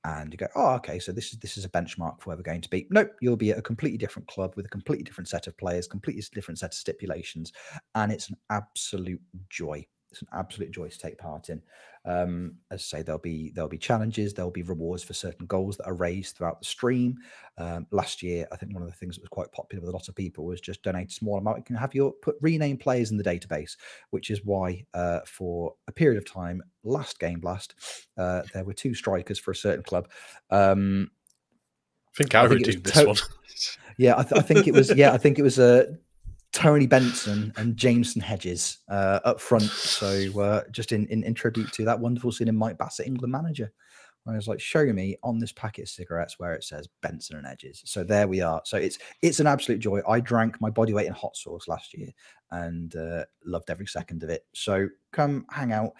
and you go, oh, okay, so this is this is a benchmark for where we're going to be. Nope, you'll be at a completely different club with a completely different set of players, completely different set of stipulations, and it's an absolute joy. It's an absolute joy to take part in. Um, as I say, there'll be there'll be challenges, there'll be rewards for certain goals that are raised throughout the stream. Um, last year, I think one of the things that was quite popular with a lot of people was just donate a small amount. You can have your put rename players in the database, which is why uh, for a period of time, last game blast, uh, there were two strikers for a certain club. Um, I think I, I think redeemed this to- one. yeah, I, th- I, think it was. Yeah, I think it was a. Tony Benson and Jameson Hedges uh, up front. So uh, just in, in, in tribute to that wonderful scene in Mike Bassett, England manager. I was like, show me on this packet of cigarettes where it says Benson and Hedges. So there we are. So it's it's an absolute joy. I drank my body weight in hot sauce last year and uh, loved every second of it. So come hang out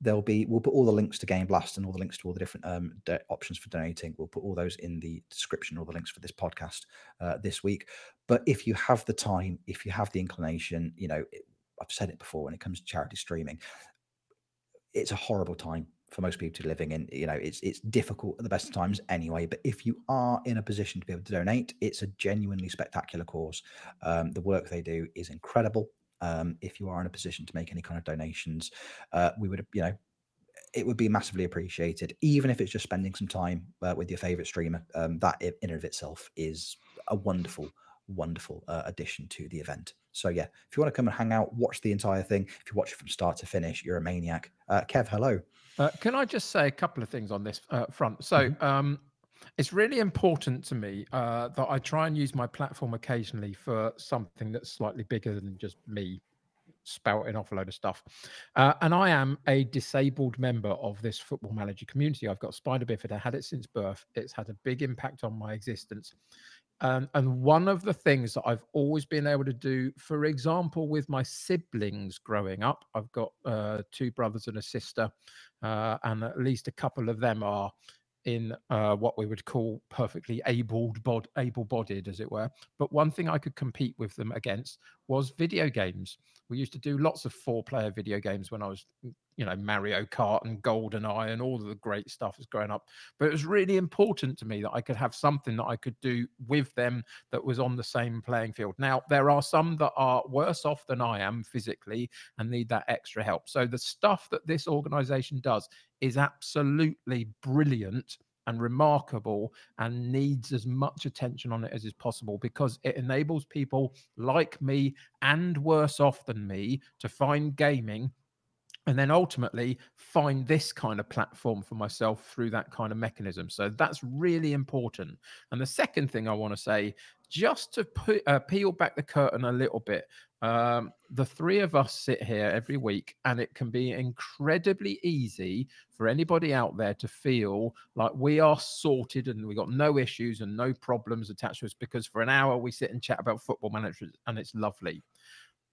there'll be we'll put all the links to game blast and all the links to all the different um, options for donating we'll put all those in the description all the links for this podcast uh, this week but if you have the time if you have the inclination you know it, i've said it before when it comes to charity streaming it's a horrible time for most people to be living in you know it's it's difficult at the best of times anyway. But if you are in a position to be able to donate it's a genuinely spectacular cause um, the work they do is incredible. Um, if you are in a position to make any kind of donations, uh, we would, you know, it would be massively appreciated, even if it's just spending some time uh, with your favorite streamer. Um, that in and of itself is a wonderful, wonderful uh, addition to the event. So yeah, if you want to come and hang out, watch the entire thing. If you watch it from start to finish, you're a maniac. Uh, Kev, hello. Uh, can I just say a couple of things on this uh, front? So mm-hmm. um, it's really important to me uh, that I try and use my platform occasionally for something that's slightly bigger than just me spouting off a load of stuff. Uh, and I am a disabled member of this football manager community. I've got spina bifida, I had it since birth. It's had a big impact on my existence. Um, and one of the things that I've always been able to do, for example, with my siblings growing up, I've got uh, two brothers and a sister, uh, and at least a couple of them are in uh, what we would call perfectly abled bod- able-bodied as it were. But one thing i could compete with them against was video games we used to do lots of four player video games when i was you know Mario Kart and Golden Eye and all of the great stuff that's growing up. But it was really important to me that I could have something that I could do with them that was on the same playing field. Now there are some that are worse off than I am physically and need that extra help. So the stuff that this organization does is absolutely brilliant and remarkable and needs as much attention on it as is possible because it enables people like me and worse off than me to find gaming and then ultimately find this kind of platform for myself through that kind of mechanism. So that's really important. And the second thing I want to say, just to put, uh, peel back the curtain a little bit, um, the three of us sit here every week, and it can be incredibly easy for anybody out there to feel like we are sorted and we got no issues and no problems attached to us because for an hour we sit and chat about football management and it's lovely.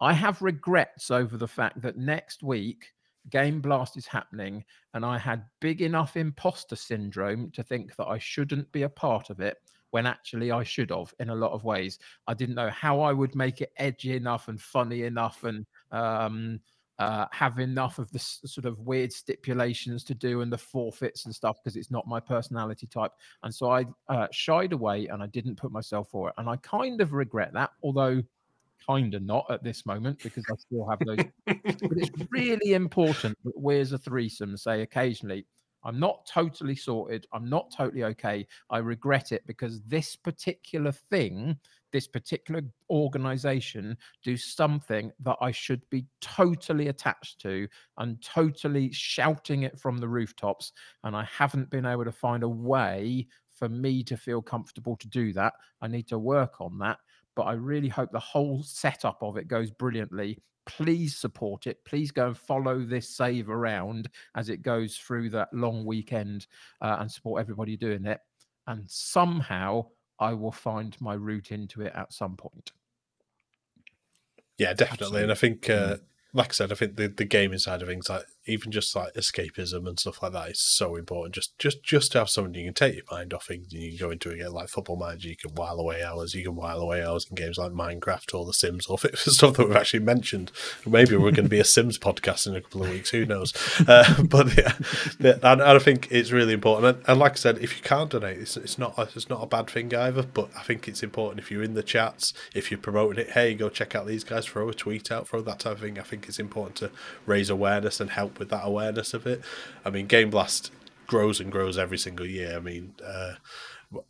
I have regrets over the fact that next week Game Blast is happening, and I had big enough imposter syndrome to think that I shouldn't be a part of it when actually I should have in a lot of ways. I didn't know how I would make it edgy enough and funny enough and um, uh, have enough of the s- sort of weird stipulations to do and the forfeits and stuff because it's not my personality type. And so I uh, shied away and I didn't put myself for it. And I kind of regret that, although kind of not at this moment because I still have those. but it's really important that we as a threesome say occasionally, I'm not totally sorted. I'm not totally okay. I regret it because this particular thing, this particular organization, do something that I should be totally attached to and totally shouting it from the rooftops. And I haven't been able to find a way for me to feel comfortable to do that. I need to work on that but I really hope the whole setup of it goes brilliantly. Please support it. Please go and follow this save around as it goes through that long weekend uh, and support everybody doing it. And somehow I will find my route into it at some point. Yeah, definitely. And I think, uh, like I said, I think the, the gaming side of things, like even just like escapism and stuff like that is so important. Just just just to have something you can take your mind off things and you can go into a game like football manager, you can while away hours, you can while away hours in games like Minecraft or The Sims or stuff that we've actually mentioned. Maybe we're going to be a Sims podcast in a couple of weeks, who knows? Uh, but yeah, and, I think it's really important. And, and, like I said, if you can't donate, it's, it's not a, it's not a bad thing either. But I think it's important if you're in the chats, if you're promoting it, hey, go check out these guys, throw a tweet out, throw that type of thing. I think it's important to raise awareness and help with that awareness of it. I mean, Game Blast grows and grows every single year. I mean, uh,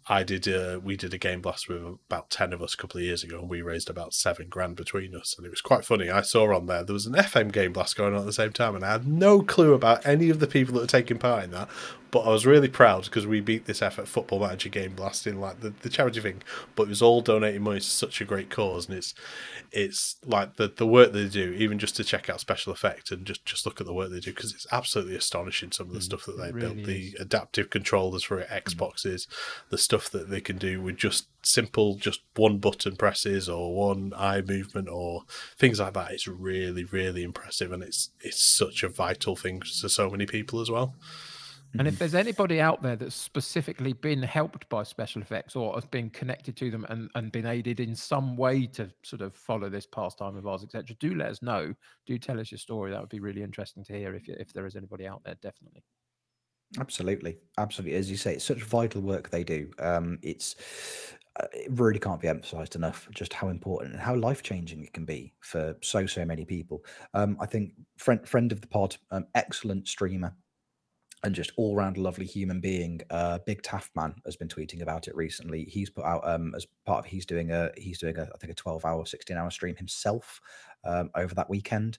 I did. Uh, we did a game blast with about ten of us a couple of years ago, and we raised about seven grand between us, and it was quite funny. I saw on there there was an FM game blast going on at the same time, and I had no clue about any of the people that were taking part in that. But I was really proud because we beat this effort football manager game blast in like the, the charity thing, but it was all donating money to such a great cause, and it's it's like the the work they do, even just to check out special effect and just just look at the work they do because it's absolutely astonishing some of the mm, stuff that they really built, the is. adaptive controllers for Xboxes, mm. the stuff that they can do with just simple just one button presses or one eye movement or things like that. It's really really impressive, and it's it's such a vital thing to so many people as well. And if mm-hmm. there's anybody out there that's specifically been helped by special effects or has been connected to them and, and been aided in some way to sort of follow this pastime of ours, etc., do let us know. Do tell us your story. That would be really interesting to hear if, if there is anybody out there, definitely. Absolutely. Absolutely. As you say, it's such vital work they do. Um, it's uh, it really can't be emphasized enough just how important and how life changing it can be for so so many people. Um, I think friend friend of the pod, um, excellent streamer, and just all round lovely human being. Uh, Big Taff Man has been tweeting about it recently. He's put out um, as part of he's doing a he's doing a I think a twelve hour, sixteen hour stream himself um, over that weekend.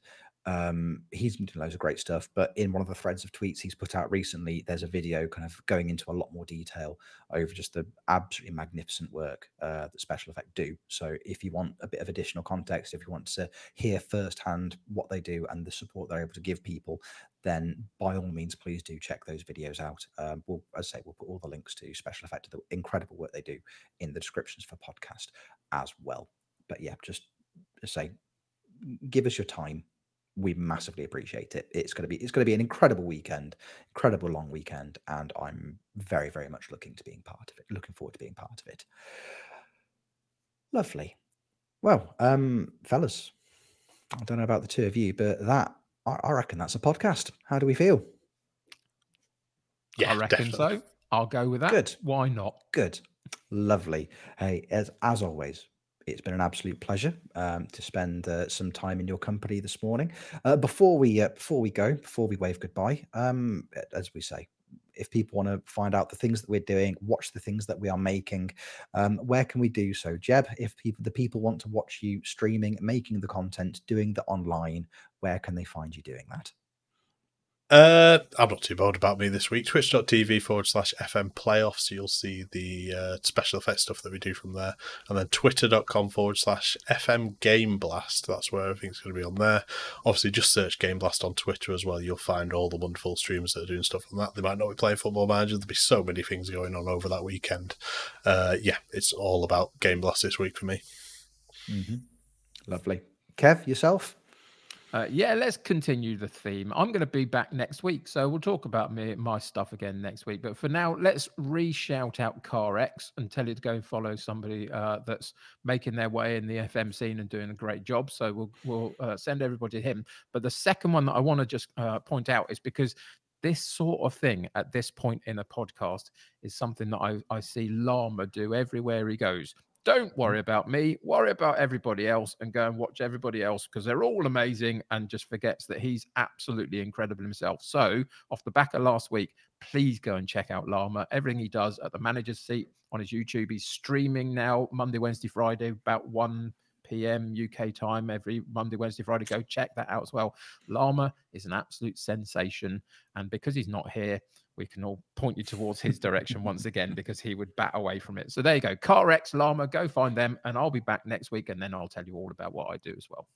Um, he's been doing loads of great stuff, but in one of the threads of tweets he's put out recently, there's a video kind of going into a lot more detail over just the absolutely magnificent work uh, that Special Effect do. So if you want a bit of additional context, if you want to hear firsthand what they do and the support they're able to give people, then by all means, please do check those videos out. Um, we'll, as I say, we'll put all the links to Special Effect, the incredible work they do in the descriptions for podcast as well. But yeah, just, say, give us your time we massively appreciate it. It's going to be it's going to be an incredible weekend, incredible long weekend, and I'm very very much looking to being part of it. Looking forward to being part of it. Lovely. Well, um, fellas, I don't know about the two of you, but that I, I reckon that's a podcast. How do we feel? Yeah, I reckon definitely. so. I'll go with that. Good. Why not? Good. Lovely. Hey, as as always, it's been an absolute pleasure um, to spend uh, some time in your company this morning. Uh, before we uh, before we go, before we wave goodbye, um, as we say, if people want to find out the things that we're doing, watch the things that we are making, um, where can we do so? Jeb, if people the people want to watch you streaming, making the content, doing the online, where can they find you doing that? Uh, I'm not too bothered about me this week. Twitch.tv forward slash FM playoffs. You'll see the uh, special effects stuff that we do from there. And then twitter.com forward slash FM Game Blast. That's where everything's going to be on there. Obviously, just search Game Blast on Twitter as well. You'll find all the wonderful streamers that are doing stuff on that. They might not be playing Football Manager. There'll be so many things going on over that weekend. Uh, yeah, it's all about Game Blast this week for me. Mm-hmm. Lovely. Kev, yourself? Uh, yeah, let's continue the theme. I'm going to be back next week, so we'll talk about me my stuff again next week. But for now, let's re-shout out CarX and tell you to go and follow somebody uh, that's making their way in the FM scene and doing a great job. So we'll we'll uh, send everybody to him. But the second one that I want to just uh, point out is because this sort of thing at this point in a podcast is something that I, I see Llama do everywhere he goes. Don't hmm. worry about me, worry about everybody else and go and watch everybody else because they're all amazing and just forgets that he's absolutely incredible himself. So, off the back of last week, please go and check out Llama. Everything he does at the manager's seat on his YouTube. He's streaming now Monday, Wednesday, Friday, about 1 p.m. UK time every Monday, Wednesday, Friday. Go check that out as well. Llama is an absolute sensation. And because he's not here, we can all point you towards his direction once again because he would bat away from it. So there you go. CarX, Llama, go find them. And I'll be back next week and then I'll tell you all about what I do as well.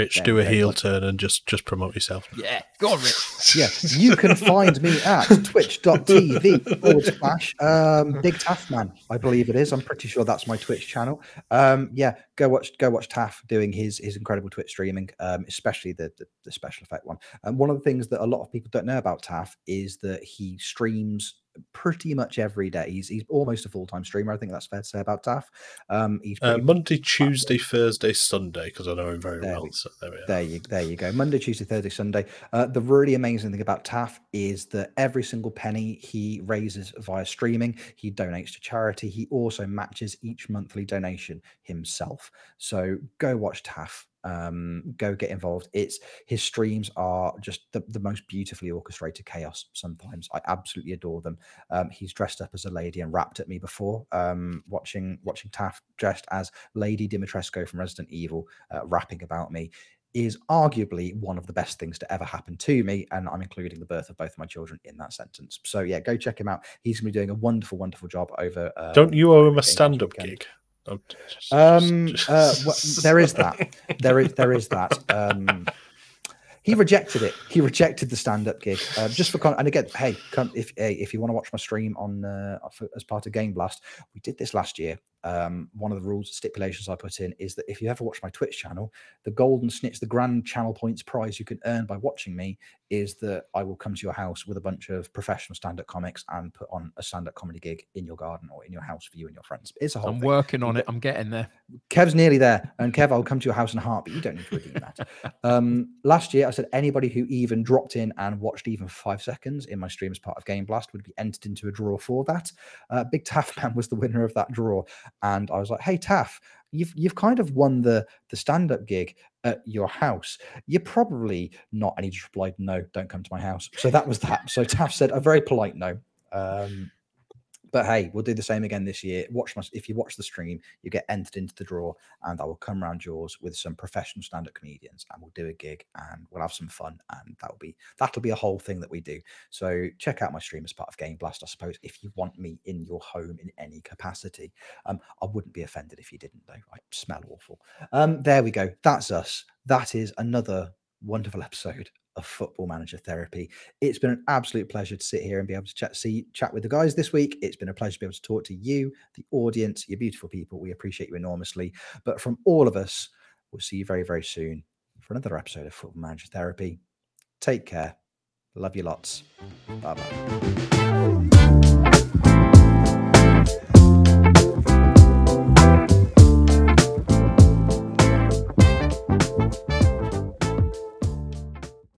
Rich, Yeah, do a yeah, heel like- turn and just just promote yourself. Yeah, go on, Rich. yeah, you can find me at twitch.tv forward slash um, Big Taff Man, I believe it is. I'm pretty sure that's my Twitch channel. Um, yeah, go watch go watch Taff doing his his incredible Twitch streaming, um, especially the, the the special effect one. And one of the things that a lot of people don't know about Taff is that he streams pretty much every day. He's he's almost a full time streamer. I think that's fair to say about Taff. Um, he's Uh, Monday, Tuesday, Thursday, Sunday, because I know him very There well. we- So there we are. There you, there you go. Monday, Tuesday, Thursday, Sunday. Uh, the really amazing thing about Taff is that every single penny he raises via streaming, he donates to charity. He also matches each monthly donation himself. So go watch Taff. Um, go get involved. It's his streams are just the, the most beautifully orchestrated chaos. Sometimes I absolutely adore them. Um, he's dressed up as a lady and rapped at me before. Um, watching watching Taff dressed as Lady Dimitrescu from Resident Evil, uh, rapping about me is arguably one of the best things to ever happen to me. And I'm including the birth of both my children in that sentence. So yeah, go check him out. He's going to be doing a wonderful, wonderful job over. Um, Don't you owe him a stand up gig? Um, uh, well, there is that. There is there is that. Um, he rejected it. He rejected the stand-up gig uh, just for con- and again, hey, come, if hey, if you want to watch my stream on uh, for, as part of Game Blast, we did this last year. Um, one of the rules stipulations I put in is that if you ever watch my Twitch channel, the golden snitch, the grand channel points prize you can earn by watching me is that I will come to your house with a bunch of professional stand-up comics and put on a stand-up comedy gig in your garden or in your house for you and your friends. It's a whole I'm thing. working on it. I'm getting there. Kev's nearly there, and Kev, I'll come to your house in a heartbeat. You don't need to redeem that. Um, last year, I said anybody who even dropped in and watched even five seconds in my stream as part of Game Blast would be entered into a draw for that. Uh, Big Taff Man was the winner of that draw, and I was like, "Hey Taff, you've you've kind of won the the stand up gig at your house. You're probably not." And he just replied, "No, don't come to my house." So that was that. So Taff said a very polite no. Um, but hey, we'll do the same again this year. Watch my if you watch the stream, you get entered into the draw, and I will come around yours with some professional stand-up comedians, and we'll do a gig, and we'll have some fun, and that'll be that'll be a whole thing that we do. So check out my stream as part of Game Blast, I suppose, if you want me in your home in any capacity. Um, I wouldn't be offended if you didn't, though. I smell awful. Um, there we go. That's us. That is another wonderful episode of Football Manager Therapy. It's been an absolute pleasure to sit here and be able to chat, see, chat with the guys this week. It's been a pleasure to be able to talk to you, the audience, you beautiful people. We appreciate you enormously. But from all of us, we'll see you very, very soon for another episode of Football Manager Therapy. Take care. Love you lots. Bye bye.